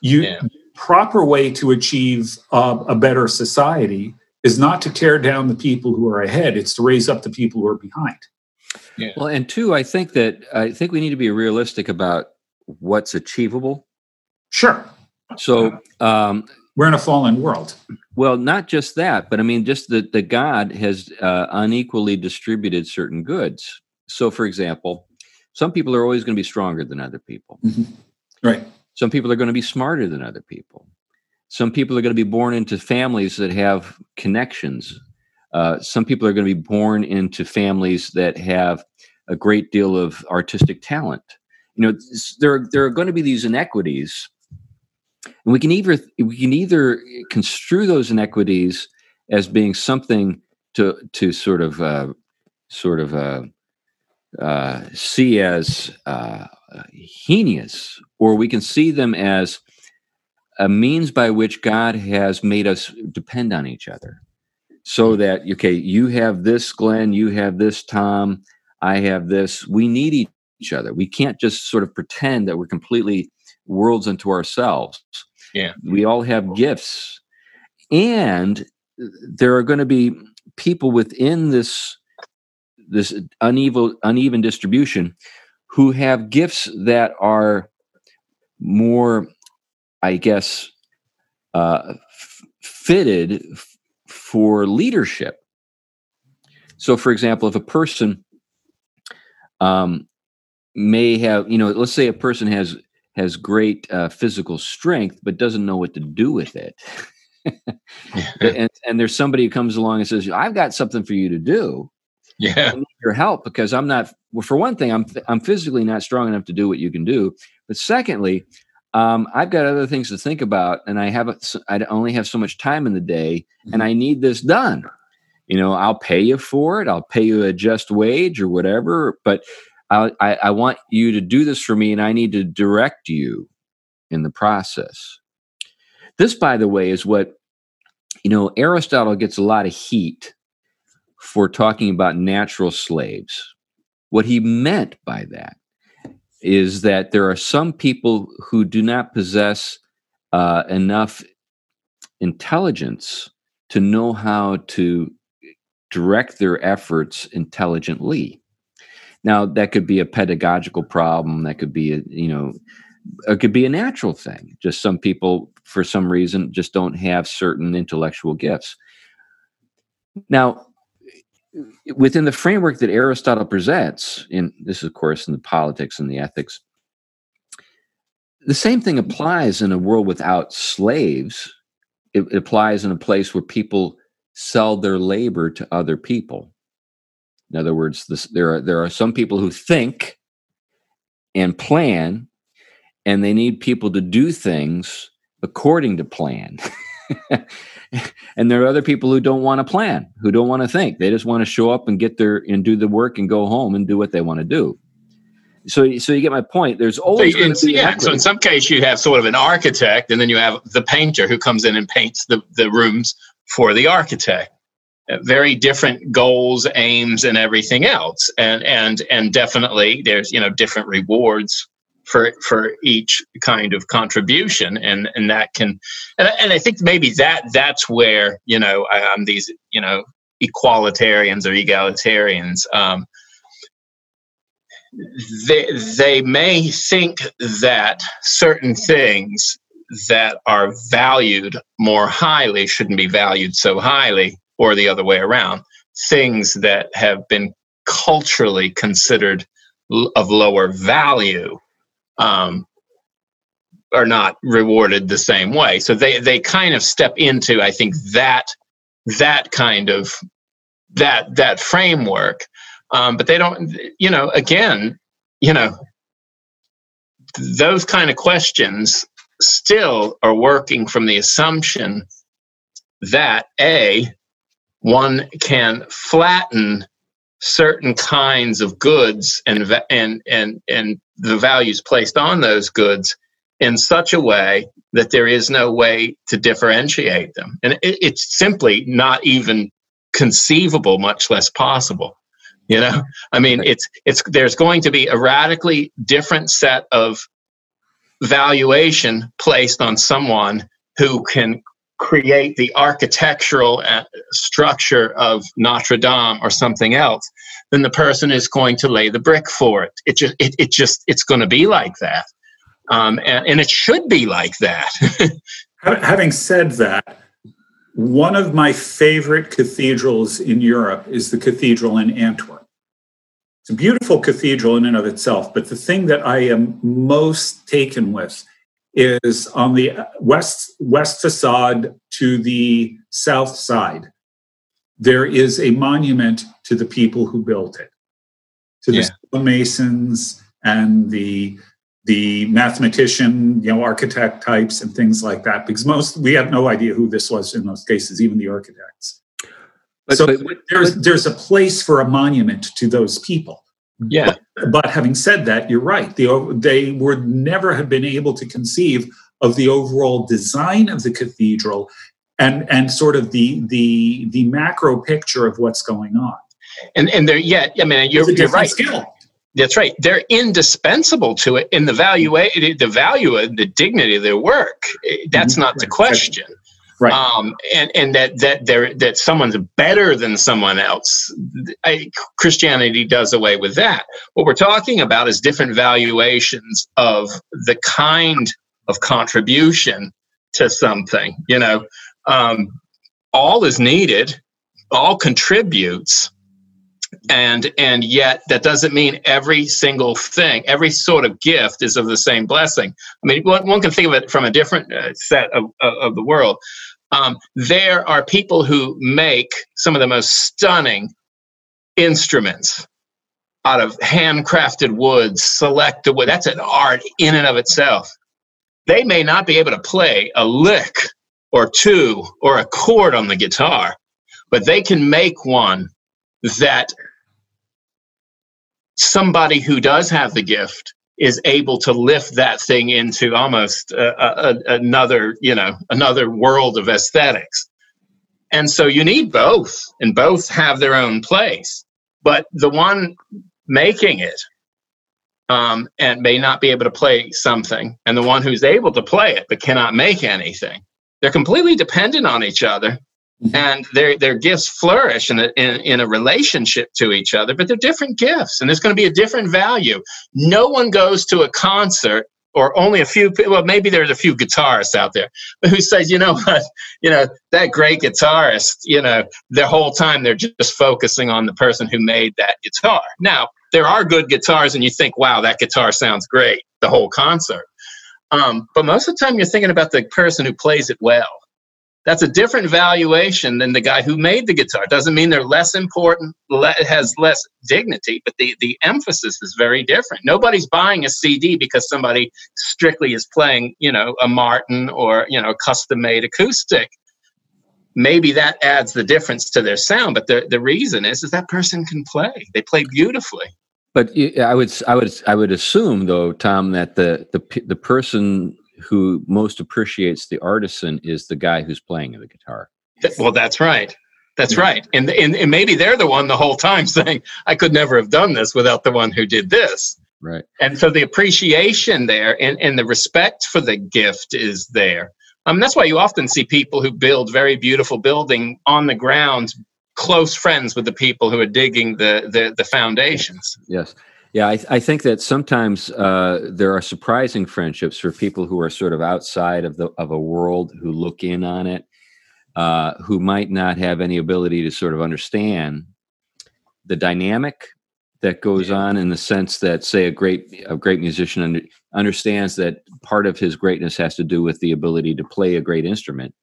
You yeah. proper way to achieve uh, a better society is not to tear down the people who are ahead; it's to raise up the people who are behind. Yeah. Well, and two, I think that I think we need to be realistic about what's achievable. Sure. So um, we're in a fallen world. Well, not just that, but I mean, just that the God has uh, unequally distributed certain goods. So, for example, some people are always going to be stronger than other people. Mm-hmm. Right. Some people are going to be smarter than other people. Some people are going to be born into families that have connections. Uh, some people are going to be born into families that have a great deal of artistic talent. You know, there there are going to be these inequities and we can either we can either construe those inequities as being something to to sort of uh, sort of uh, uh, see as uh, heinous, or we can see them as a means by which God has made us depend on each other. So that okay, you have this, Glenn, you have this, Tom, I have this. We need each other. We can't just sort of pretend that we're completely worlds unto ourselves. Yeah. We all have gifts. And there are going to be people within this this uneven uneven distribution who have gifts that are more i guess uh, f- fitted f- for leadership so for example if a person um, may have you know let's say a person has has great uh, physical strength but doesn't know what to do with it. And, and there's somebody who comes along and says i've got something for you to do. Yeah. I need your help because i'm not well for one thing i'm i'm physically not strong enough to do what you can do. But secondly um, i've got other things to think about and i have i only have so much time in the day mm-hmm. and i need this done. You know i'll pay you for it. I'll pay you a just wage or whatever but I, I, want you to do this for me and I need to direct you in the process. This, by the way, is what, you know, Aristotle gets a lot of heat for talking about natural slaves. What he meant by that is that there are some people who do not possess uh, enough intelligence to know how to direct their efforts intelligently. Now, that could be a pedagogical problem. That could be, a, you know, it could be a natural thing. Just some people, for some reason, just don't have certain intellectual gifts. Now, within the framework that Aristotle presents, in this, of course, in the politics and the ethics, the same thing applies in a world without slaves. It, it applies in a place where people sell their labor to other people. In other words, this, there are there are some people who think and plan, and they need people to do things according to plan. and there are other people who don't want to plan, who don't want to think. They just want to show up and get there and do the work and go home and do what they want to do. So, so you get my point. There's always so, in, yeah. So in some case, you have sort of an architect, and then you have the painter who comes in and paints the, the rooms for the architect very different goals, aims, and everything else. And and and definitely there's you know different rewards for for each kind of contribution, and and that can and and I think maybe that that's where you know um, these you know equalitarians or egalitarians. Um, they, they may think that certain things that are valued more highly shouldn't be valued so highly, or the other way around. Things that have been culturally considered of lower value um, are not rewarded the same way. So they they kind of step into, I think, that that kind of that that framework. Um, but they don't, you know, again, you know, those kind of questions still are working from the assumption that a one can flatten certain kinds of goods and and and and the values placed on those goods in such a way that there is no way to differentiate them. And it, it's simply not even conceivable much less possible you know? I mean it's it's there's going to be a radically different set of valuation placed on someone who can create the architectural uh, structure of Notre Dame or something else, then the person is going to lay the brick for it. It just, it, it just, it's going to be like that, um, and, and it should be like that. Having said that, one of my favorite cathedrals in Europe is the cathedral in Antwerp. It's a beautiful cathedral in and of itself, but the thing that I am most taken with is on the west west facade to the south side. There is a monument to the people who built it, to the yeah. masons and the the mathematician, you know, architect types and things like that. Because most we have no idea who this was in most cases, even the architects. But, so but, there's but, there's a place for a monument to those people. Yeah. But, but, having said that, you're right. They, they would never have been able to conceive of the overall design of the cathedral and, and sort of the, the, the macro picture of what's going on. And, and they're, yeah, I mean, you're, you're right. Skill. That's right. They're indispensable to it in the value, the value of the dignity of their work. That's mm-hmm. not the question right um, and and that that there that someone's better than someone else. I, christianity does away with that. What we're talking about is different valuations of the kind of contribution to something you know? Um, all is needed all contributes and and yet that doesn't mean every single thing every sort of gift is of the same blessing. I mean one, one can think of it from a different uh, set of, of, of the world um, there are people who make some of the most stunning instruments out of handcrafted wood, selected wood. That's an art in and of itself. They may not be able to play a lick or two or a chord on the guitar, but they can make one that somebody who does have the gift is able to lift that thing into almost a, a, another, you know, another world of aesthetics. And so you need both, and both have their own place. But the one making it um, and may not be able to play something, and the one who's able to play it but cannot make anything, they're completely dependent on each other. And their their gifts flourish in a, in, in a relationship to each other but they're different gifts and there's going to be a different value. No one goes to a concert or only a few well maybe there's a few guitarists out there who says you know what? You know that great guitarist you know the whole time they're just focusing on the person who made that guitar. Now there are good guitars and you think wow that guitar sounds great the whole concert. Um, but most of the time you're thinking about the person who plays it well that's a different valuation than the guy who made the guitar. Doesn't mean they're less important, it has less dignity, but the, the emphasis is very different. Nobody's buying a CD because somebody strictly is playing, you know, a Martin or, you know, custom made acoustic. Maybe that adds the difference to their sound, but the, the reason is is that person can play. They play beautifully. But I would I would I would assume though, Tom, that the the the person who most appreciates the artisan is the guy who's playing the guitar. Well, that's right. That's right. And, and, and maybe they're the one the whole time saying, I could never have done this without the one who did this. Right. And so the appreciation there and, and the respect for the gift is there. Um, that's why you often see people who build very beautiful building on the grounds close friends with the people who are digging the the, the foundations. Yes. Yeah, I, I think that sometimes uh, there are surprising friendships for people who are sort of outside of the of a world who look in on it, uh, who might not have any ability to sort of understand the dynamic that goes on in the sense that say a great a great musician under, understands that part of his greatness has to do with the ability to play a great instrument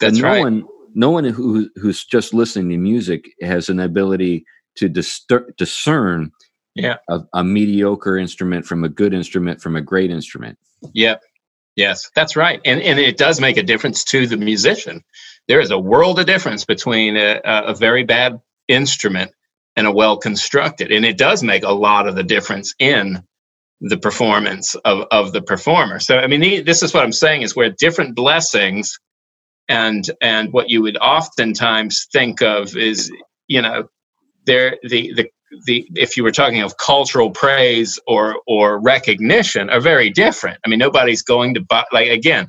That's no right. one no one who who's just listening to music has an ability to discer- discern Yeah. a, a mediocre instrument from a good instrument from a great instrument Yep. Yes, that's right. And and it does make a difference to the musician. There is a world of difference between a, a very bad instrument and a well constructed. And it does make a lot of the difference in the performance of, of the performer. So I mean this is what I'm saying is where different blessings and and what you would oftentimes think of is, you know, there the the the if you were talking of cultural praise or or recognition are very different. I mean, nobody's going to buy like again.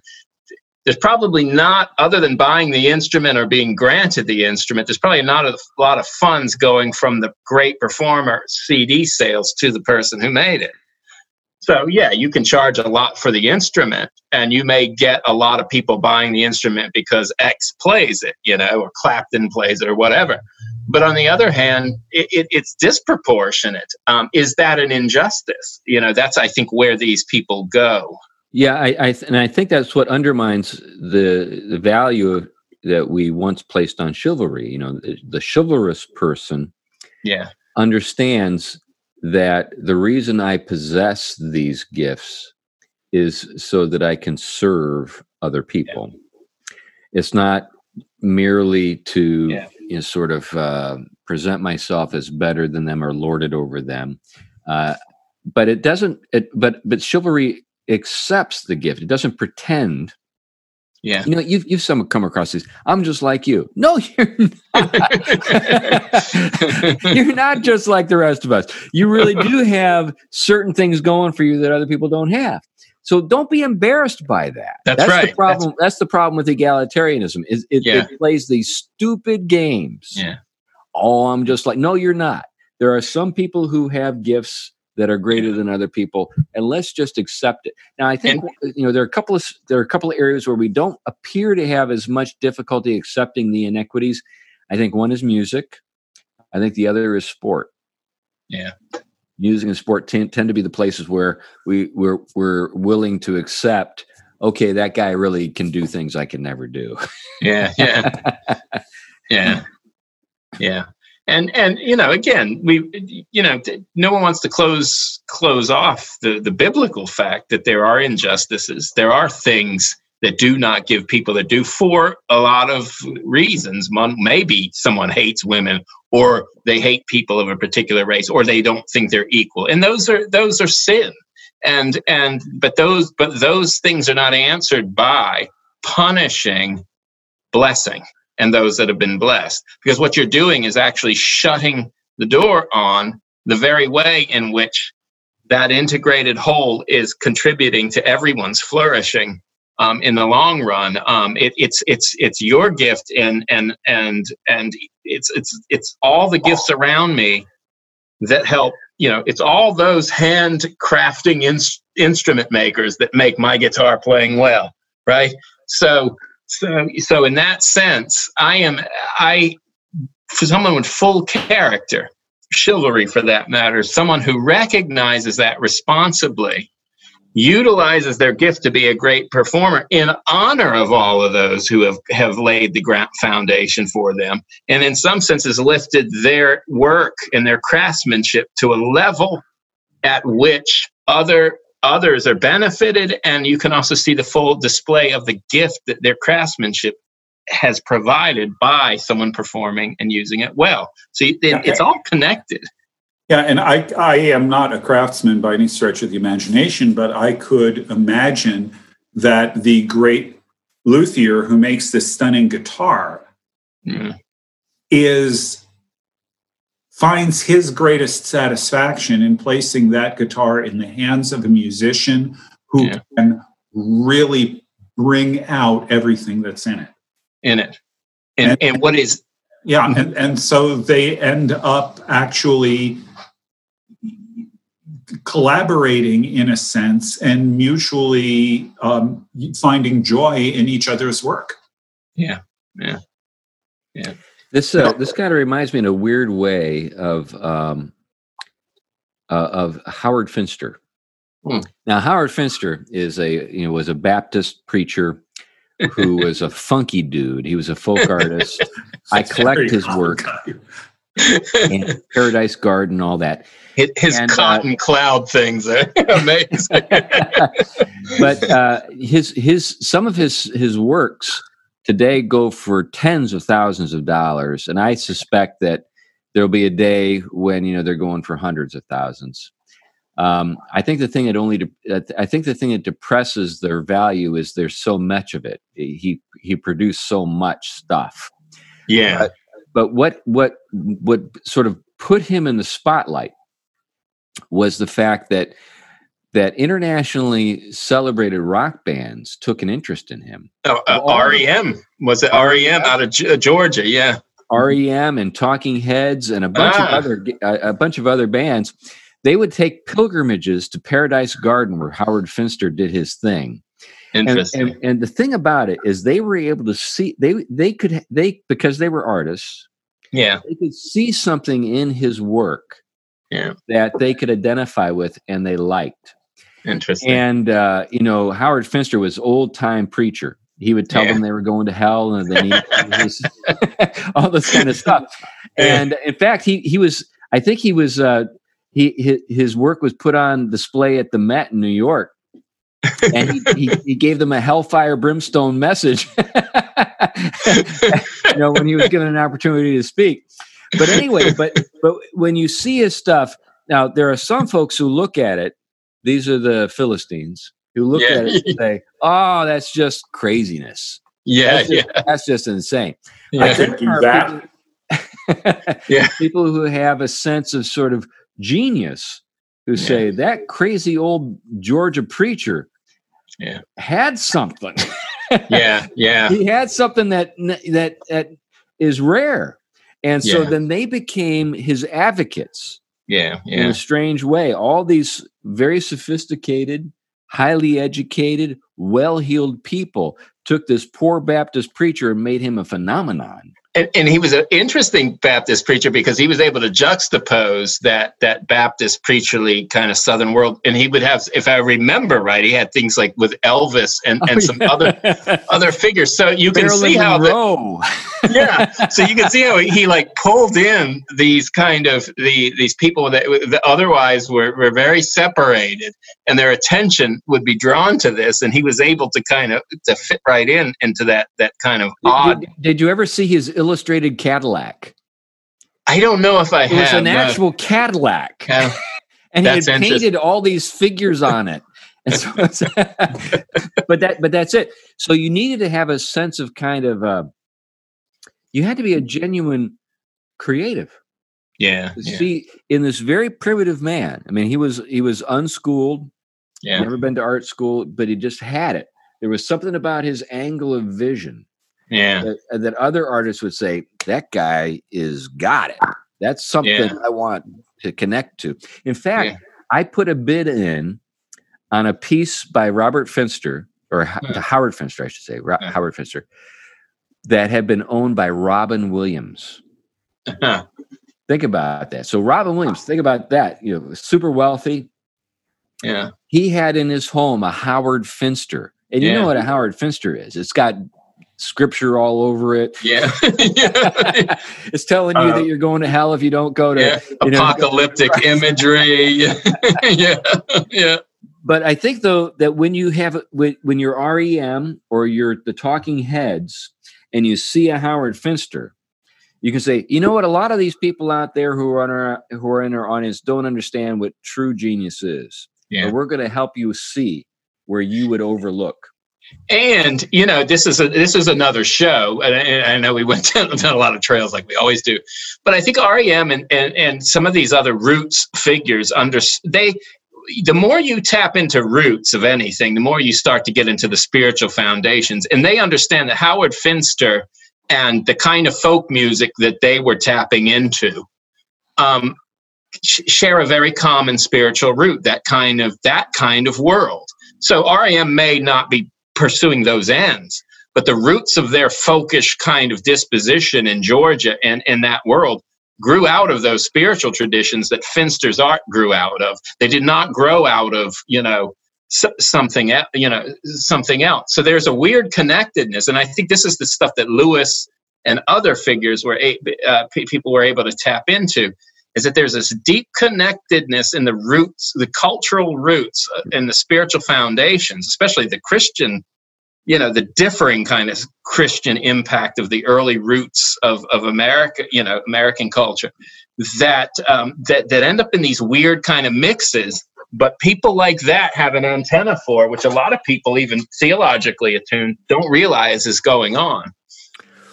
There's probably not, other than buying the instrument or being granted the instrument, there's probably not a lot of funds going from the great performer CD sales to the person who made it. So, yeah, you can charge a lot for the instrument, and you may get a lot of people buying the instrument because X plays it, you know, or Clapton plays it or whatever. But on the other hand, it, it, it's disproportionate. Um, is that an injustice? You know, that's I think where these people go. yeah i, I th- and i think that's what undermines the the value of, that we once placed on chivalry you know the, the chivalrous person Yeah, understands that the reason I possess these gifts is so that I can serve other people. It's not merely to Yeah. you know, sort of uh, present myself as better than them or lord it over them. Uh, but it doesn't. It, but but chivalry accepts the gift. It doesn't pretend. Yeah. You know, you've you've some come across these. I'm just like you. No, you're not. you're not just like the rest of us. You really do have certain things going for you that other people don't have. So don't be embarrassed by that. That's the right. problem. That's, the problem with egalitarianism. Is it, Yeah. it plays these stupid games. Yeah. Oh, I'm just like no, you're not. There are some people who have gifts that are greater than other people, and let's just accept it. Now, I think you know there are a couple of there are a couple of areas where we don't appear to have as much difficulty accepting the inequities. I think one is music. I think the other is sport. Yeah. Music and sport tend, tend to be the places where we we're we're willing to accept. Okay, that guy really can do things I can never do. yeah, yeah, yeah, yeah. And and you know, again, we you know, no one wants to close close off the the biblical fact that there are injustices. There are things that do not give people that do for a lot of reasons. Maybe someone hates women or they hate people of a particular race or they don't think they're equal. And those are those are sin. And and but those but those things are not answered by punishing blessing and those that have been blessed. Because what you're doing is actually shutting the door on the very way in which that integrated whole is contributing to everyone's flourishing um, in the long run. Um, it, it's it's it's your gift, and and and and it's it's it's all the gifts around me that help. You know, it's all those hand crafting ins- instrument makers that make my guitar playing well, right? So so so in that sense, I am I for someone with full character, chivalry for that matter, someone who recognizes that responsibly utilizes their gift to be a great performer in honor of all of those who have, have laid the ground foundation for them and in some senses lifted their work and their craftsmanship to a level at which other others are benefited and you can also see the full display of the gift that their craftsmanship has provided by someone performing and using it well. So it, it's all connected. Yeah, and I, I am not a craftsman by any stretch of the imagination, but I could imagine that the great luthier who makes this stunning guitar Mm. is finds his greatest satisfaction in placing that guitar in the hands of a musician who Yeah. can really bring out everything that's in it. in it and, and what is Yeah, and, and so they end up actually collaborating in a sense and mutually um, finding joy in each other's work. Yeah, yeah, yeah. This uh, this kind of reminds me in a weird way of um, uh, of Howard Finster. Hmm. Now, Howard Finster is a you know was a Baptist preacher who was a funky dude. He was a folk artist. I collect his work. and Paradise Garden, all that. His, and, uh, cotton uh, cloud things are amazing. but uh, his his some of his his works today go for tens of thousands of dollars, and I suspect that there'll be a day when you know they're going for hundreds of thousands. Um, I think the thing that only de- I think the thing that depresses their value is there's so much of it. He he produced so much stuff. Yeah. But, but what what what sort of put him in the spotlight was the fact that that internationally celebrated rock bands took an interest in him. Oh, uh, REM was it REM out of G- Georgia? Yeah, REM and Talking Heads and a bunch ah. of other a, a bunch of other bands. They would take pilgrimages to Paradise Garden where Howard Finster did his thing. Interesting. And, and, and the thing about it is they were able to see they they could they because they were artists. Yeah. They could see something in his work yeah. that they could identify with and they liked. Interesting. And uh, you know, Howard Finster was old time preacher. He would tell yeah. them they were going to hell and then he all this kind of stuff. And in fact, he he was I think he was uh, he his work was put on display at the Met in New York and he, he, he, gave them a hellfire brimstone message you know when he was given an opportunity to speak but anyway but but when you see his stuff now there are some folks who look at it these are the philistines who look yeah. at it and say oh that's just craziness yeah that's just, yeah that's just insane yeah. I think that. People, yeah people who have a sense of sort of genius who say yeah. that crazy old Georgia preacher yeah. had something. yeah, yeah. He had something that that that is rare. And so yeah. then they became his advocates. Yeah, yeah. In a strange way. All these very sophisticated, highly educated, well-heeled people took this poor Baptist preacher and made him a phenomenon and, and he was an interesting Baptist preacher because he was able to juxtapose that that Baptist preacherly kind of Southern world, and he would have, if I remember right, he had things like with Elvis and, oh, and oh, some yeah. other other figures. So you can Marilyn see how the, yeah, so you can see how he, like pulled in these kind of the these people that, that otherwise were, were very separated, and their attention would be drawn to this, and he was able to kind of to fit right in into that that kind of odd. Did, did you ever see his illustrated Cadillac. I don't know if I it have. It was an actual Cadillac. Uh, and he had painted all these figures on it. So but that but that's it. So you needed to have a sense of kind of uh, you had to be a mm. genuine creative. Yeah, yeah. See, in this very primitive man, I mean, he was he was unschooled, yeah. never been to art school, but he just had it. There was something about his angle of vision yeah that, that, other artists would say that guy is got it that's something yeah. i want to connect to in fact yeah. i put a bid in on a piece by robert finster or yeah. Hmm. howard finster i should say Ro- howard finster that had been owned by robin williams uh-huh. think about that so robin williams think about that you know super wealthy yeah he had in his home a howard finster and you know what a howard finster is it's got scripture all over it. Yeah. it's telling you uh, that you're going to hell if you don't go to yeah. you know, apocalyptic imagery. yeah. Yeah. But I think though that when you have when, when you're REM or you're the talking heads and you see a Howard Finster, you can say, you know what, a lot of these people out there who are on our who are in our audience don't understand what true genius is. Yeah. we're going to help you see where you would overlook and you know this is a this is another show and i know we went down, down, a lot of trails like we always do but i think rem and, and and some of these other roots figures under they the more you tap into roots of anything the more you start to get into the spiritual foundations and they understand that howard finster and the kind of folk music that they were tapping into um, sh- share a very common spiritual root. That kind of that kind of world. So REM may not be pursuing those ends, but the roots of their folkish kind of disposition in Georgia and in that world grew out of those spiritual traditions that Finster's art grew out of. They did not grow out of, you know, something you know something else so there's a weird connectedness and i think this is the stuff that lewis and other figures were uh, people were able to tap into is that there's this deep connectedness in the roots the cultural roots uh, and the spiritual foundations especially the christian you know the differing kind of christian impact of the early roots of, of america you know american culture that um, that that end up in these weird kind of mixes but people like that have an antenna for which a lot of people even theologically attuned don't realize is going on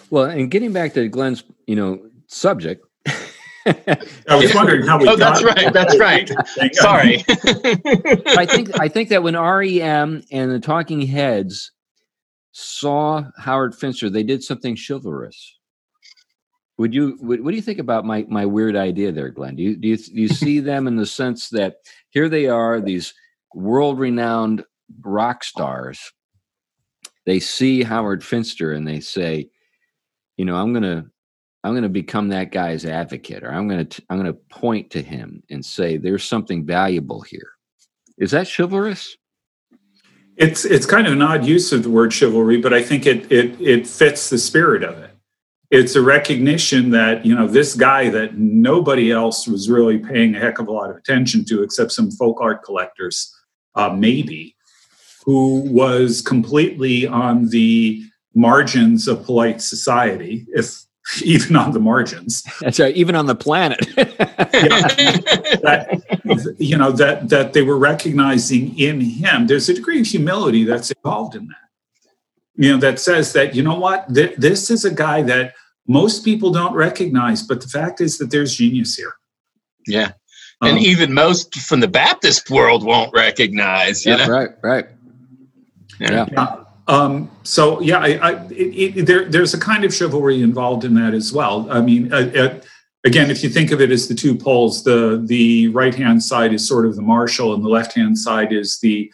well and getting back to glenn's you know subject I was wondering how we. Oh, that's right. That's right. Sorry. I think I think that when REM and the Talking Heads saw Howard Finster, they did something chivalrous. Would you? What, what do you think about my my weird idea there, Glenn? Do you do you, do you see them in the sense that here they are, these world renowned rock stars? They see Howard Finster and they say, you know, I'm gonna I'm going to become that guy's advocate, or I'm going to I'm going to point to him and say there's something valuable here. Is that chivalrous? It's it's kind of an odd use of the word chivalry, but I think it it it fits the spirit of it. It's a recognition that you know this guy that nobody else was really paying a heck of a lot of attention to, except some folk art collectors, uh, maybe, who was completely on the margins of polite society, if even on the margins. That's right, even on the planet. yeah, that, you know that that they were recognizing in him. There's a degree of humility that's involved in that. You know that says that you know what Th- this is a guy that most people don't recognize, but the fact is that there's genius here. Yeah, um, and even most from the Baptist world won't recognize. You yeah, know? right, right. Yeah. yeah. Um, so yeah, I, I, it, it, there, there's a kind of chivalry involved in that as well. I mean, uh, uh, again, if you think of it as the two poles, the the right hand side is sort of the martial, and the left hand side is the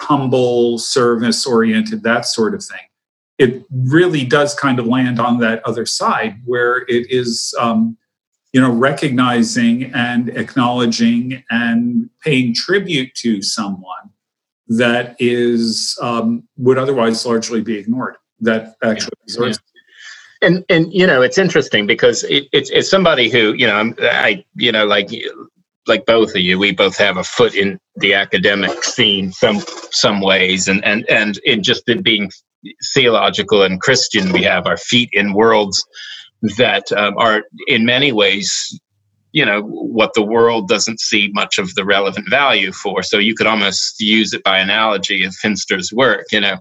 humble, service oriented, that sort of thing. It really does kind of land on that other side where it is, um, you know, recognizing and acknowledging and paying tribute to someone that is um, would otherwise largely be ignored. That actually yeah. And and you know it's interesting because it, it's it's somebody who you know I'm, I you know like like both of you we both have a foot in the academic scene some some ways and and and in just in being theological and Christian we have our feet in worlds that um, are in many ways you know what the world doesn't see much of the relevant value for. So you could almost use it by analogy of finster's work you know.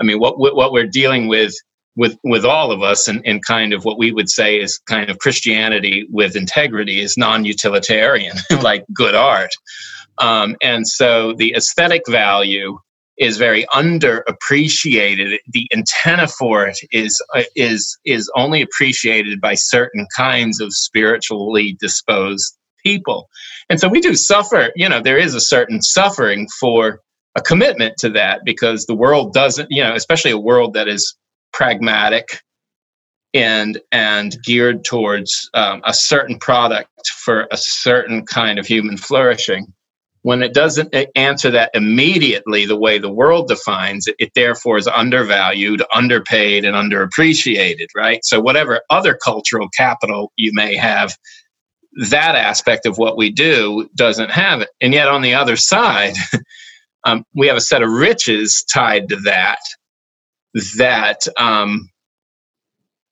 I mean what what we're dealing with with with all of us and, and kind of what we would say is kind of christianity with integrity is non-utilitarian like good art. Um, and so the aesthetic value is very underappreciated. The antenna for it is uh, is is only appreciated by certain kinds of spiritually disposed people, and so we do suffer. You know, there is a certain suffering for a commitment to that because the world doesn't. You know, especially a world that is pragmatic and and geared towards um, a certain product for a certain kind of human flourishing when it doesn't answer that immediately the way the world defines it, it therefore is undervalued, underpaid, and underappreciated, right? So, whatever other cultural capital you may have, that aspect of what we do doesn't have it. And yet, on the other side, um, we have a set of riches tied to that that um,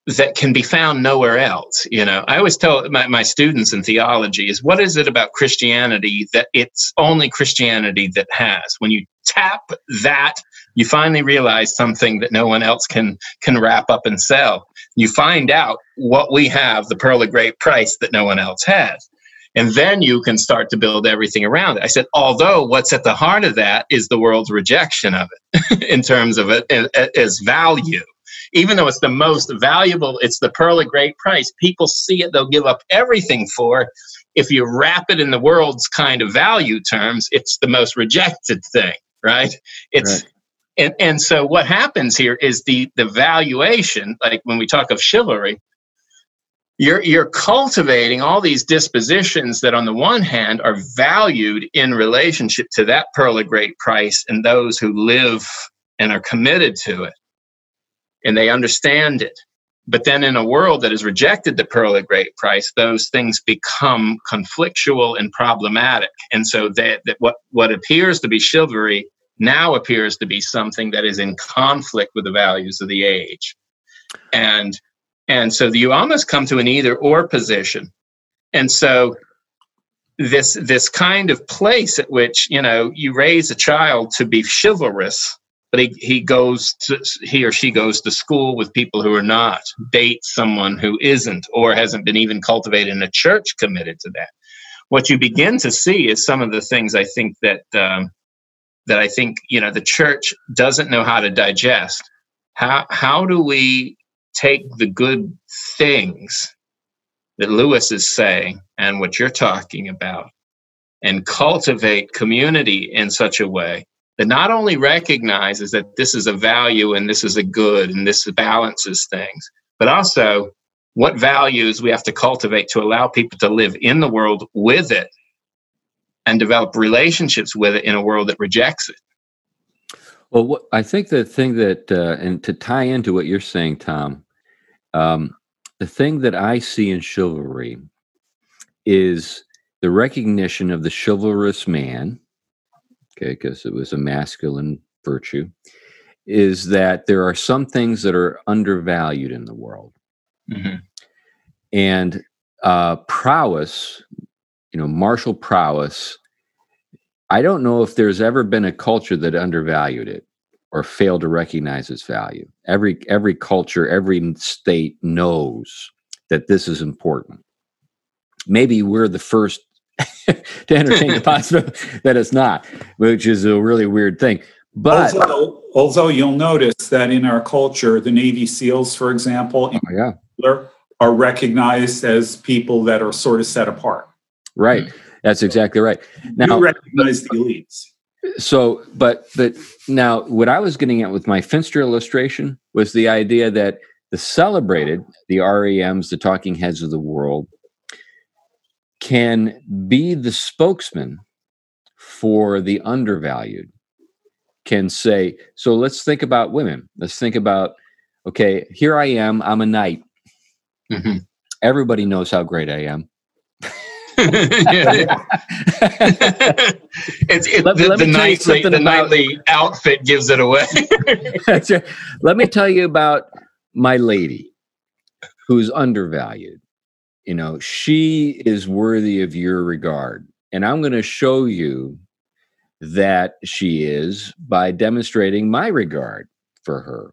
that can be found nowhere else you know? I always tell my, my students in theology is what is it about christianity that it's only christianity that has? When you tap that you finally realize something that no one else can can wrap up and sell. You find out what we have the pearl of great price that no one else has. And then you can start to build everything around it. I said although what's at the heart of that is the world's rejection of it in terms of it as value even though it's the most valuable, it's the pearl of great price. People see it, they'll give up everything for. If you wrap it in the world's kind of value terms, it's the most rejected thing, right? It's right. and and so what happens here is the the valuation, like when we talk of chivalry, you're you're cultivating all these dispositions that on the one hand are valued in relationship to that pearl of great price and those who live and are committed to it and they understand it. But then in a world that has rejected the pearl of great price those things become conflictual and problematic. And so that, that what what appears to be chivalry now appears to be something that is in conflict with the values of the age. And and so you almost come to an either or position. And so this this kind of place at which, you know, you raise a child to be chivalrous, but he, he goes to he or she goes to school with people who are not, dates someone who isn't, or hasn't been even cultivated in a church committed to that. What you begin to see is some of the things I think that um, that I think you know the church doesn't know how to digest. How how do we take the good things that Lewis is saying and what you're talking about and cultivate community in such a way that not only recognizes that this is a value and this is a good and this balances things, but also what values we have to cultivate to allow people to live in the world with it and develop relationships with it in a world that rejects it. Well, what, I think the thing that, uh, and to tie into what you're saying, Tom, um, the thing that I see in chivalry is the recognition of the chivalrous man, okay, because it was a masculine virtue, is that there are some things that are undervalued in the world. Mm-hmm. And uh, prowess, you know, martial prowess, I don't know if there's ever been a culture that undervalued it or failed to recognize its value. Every every culture, every state knows that this is important. Maybe we're the first to entertain the possibility that it's not, which is a really weird thing. But although, although you'll notice that in our culture, the Navy SEALs, for example, oh, yeah. are recognized as people that are sort of set apart. Right. That's exactly right. Now, you recognize the elites so but but now what i was getting at with my finster illustration was the idea that the celebrated the rems the talking heads of the world can be the spokesman for the undervalued can say so let's think about women let's think about okay here i am i'm a knight mm-hmm. everybody knows how great i am it's it, let, the, let the, nightly, the about, knightly outfit gives it away. let me tell you about my lady who's undervalued. You know, she is worthy of your regard. And I'm going to show you that she is by demonstrating my regard for her.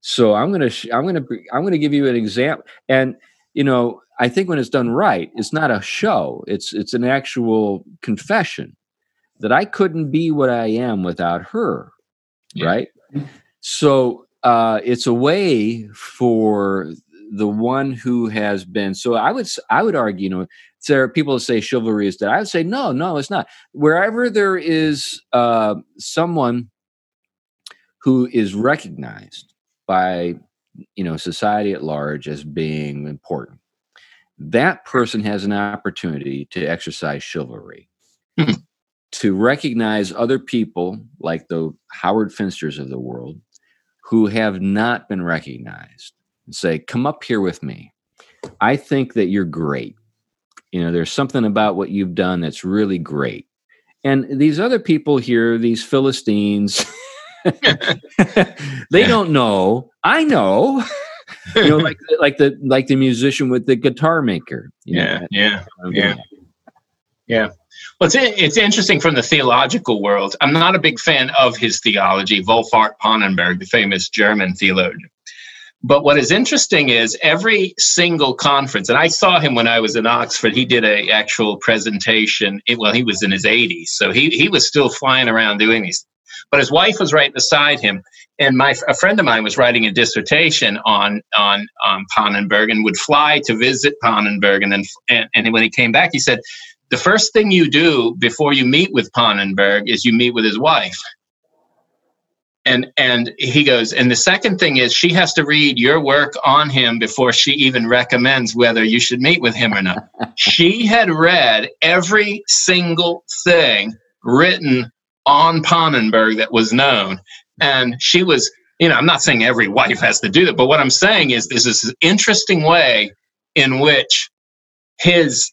So I'm going to I'm going to I'm going to give you an example and you know I think when it's done right, it's not a show. It's it's an actual confession that I couldn't be what I am without her. Yeah. Right. So uh, it's a way for the one who has been. So I would I would argue, you know, there are people who say chivalry is dead. I would say no, no, it's not. Wherever there is uh, someone who is recognized by you know society at large as being important that person has an opportunity to exercise chivalry, hmm. to recognize other people like the Howard Finsters of the world who have not been recognized and say, Come up here with me. I think that you're great. You know, there's something about what you've done that's really great. And these other people here, these Philistines, they don't know. I know. you know, like like the like the musician with the guitar maker. yeah, know, yeah, yeah, yeah. Well, it's it's interesting from the theological world. I'm not a big fan of his theology, Wolfhart Pannenberg, the famous German theologian. But what is interesting is every single conference, and I saw him when I was in Oxford. He did a actual presentation. It, well, he was in his 80s, so he he was still flying around doing these. but his wife was right beside him. And my a friend of mine was writing a dissertation on on um, Pannenberg and would fly to visit Pannenberg, and then and, and when he came back, he said, "The first thing you do before you meet with Pannenberg is you meet with his wife." And and he goes and the second thing is she has to read your work on him before she even recommends whether you should meet with him or not. She had read every single thing written on Pannenberg that was known. And she was you know i'm not saying every wife has to do that but what i'm saying is this is an interesting way in which his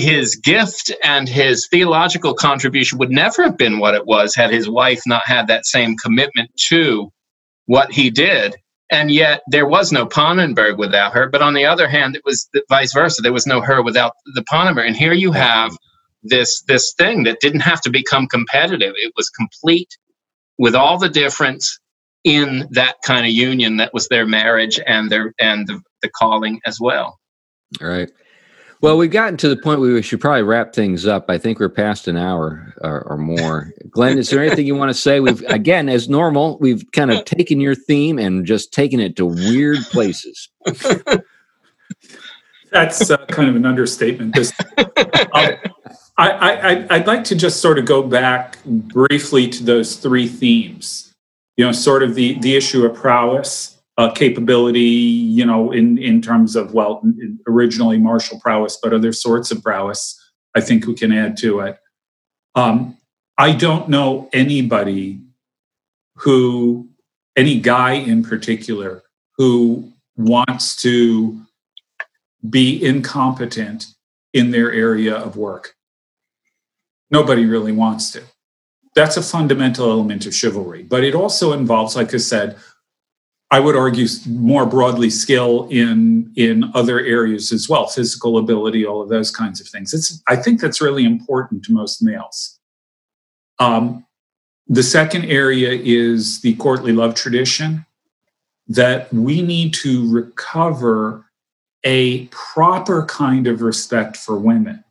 his gift and his theological contribution would never have been what it was had his wife not had that same commitment to what he did. And yet there was no Pannenberg without her. But on the other hand, it was vice versa. There was no her without the Pannenberg. And here you have this this thing that didn't have to become competitive. It was complete with all the difference in that kind of union that was their marriage and their and the, the calling as well. All right. Well, we've gotten to the point where we should probably wrap things up. I think we're past an hour or, or more. Glenn, is there anything you want to say? We've again, as normal, we've kind of taken your theme and just taken it to weird places. That's uh, kind of an understatement. Um, I, I, I'd like to just sort of go back briefly to those three themes. You know, sort of the the issue of prowess, uh, capability, you know, in, in terms of, well, originally martial prowess, but other sorts of prowess, I think we can add to it. Um, I don't know anybody who, any guy in particular, who wants to be incompetent in their area of work. Nobody really wants to. That's a fundamental element of chivalry, but it also involves, like I said, I would argue more broadly skill in in other areas as well, physical ability, all of those kinds of things. It's I think that's really important to most males. Um, the second area is the courtly love tradition that we need to recover a proper kind of respect for women.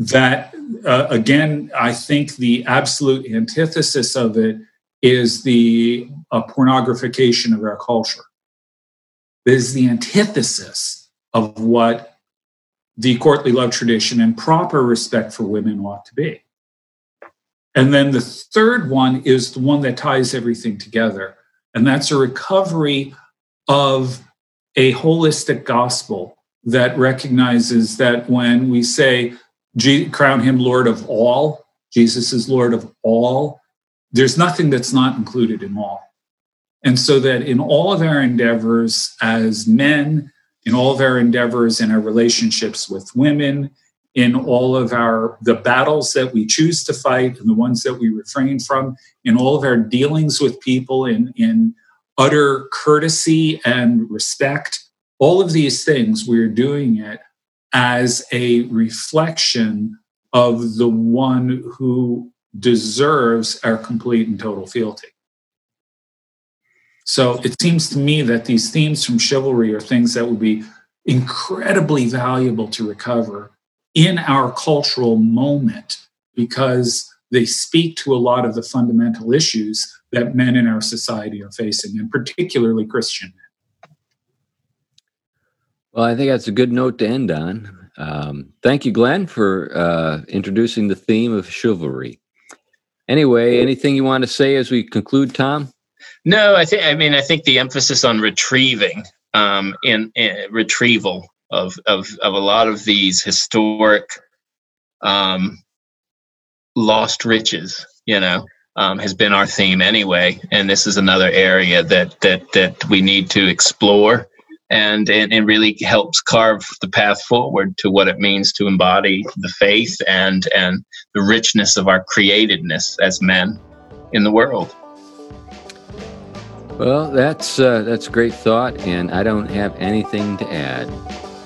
That uh, again, I think the absolute antithesis of it is the uh, pornographication of our culture. It is the antithesis of what the courtly love tradition and proper respect for women ought to be. And then the third one is the one that ties everything together, and that's a recovery of a holistic gospel that recognizes that when we say, crown him Lord of all, Jesus is Lord of all, there's nothing that's not included in all. And so that in all of our endeavors as men, in all of our endeavors in our relationships with women, in all of our the battles that we choose to fight and the ones that we refrain from, in all of our dealings with people in, in utter courtesy and respect, all of these things we're doing it as a reflection of the one who deserves our complete and total fealty. So it seems to me that these themes from chivalry are things that would be incredibly valuable to recover in our cultural moment because they speak to a lot of the fundamental issues that men in our society are facing, and particularly Christian men. Well, I think that's a good note to end on. Um, thank you, Glenn, for uh, introducing the theme of chivalry. Anyway, anything you want to say as we conclude, Tom? No, I think. I mean, I think the emphasis on retrieving, um, in, in retrieval of of of a lot of these historic, um, lost riches. You know, um, has been our theme anyway, and this is another area that that that we need to explore and, and it really helps carve the path forward to what it means to embody the faith and and the richness of our createdness as men in the world. Well, that's uh, that's a great thought, and I don't have anything to add.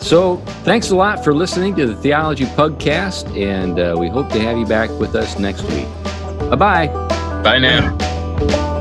So, thanks a lot for listening to the Theology Pugcast, and uh, we hope to have you back with us next week. Bye bye. Bye now.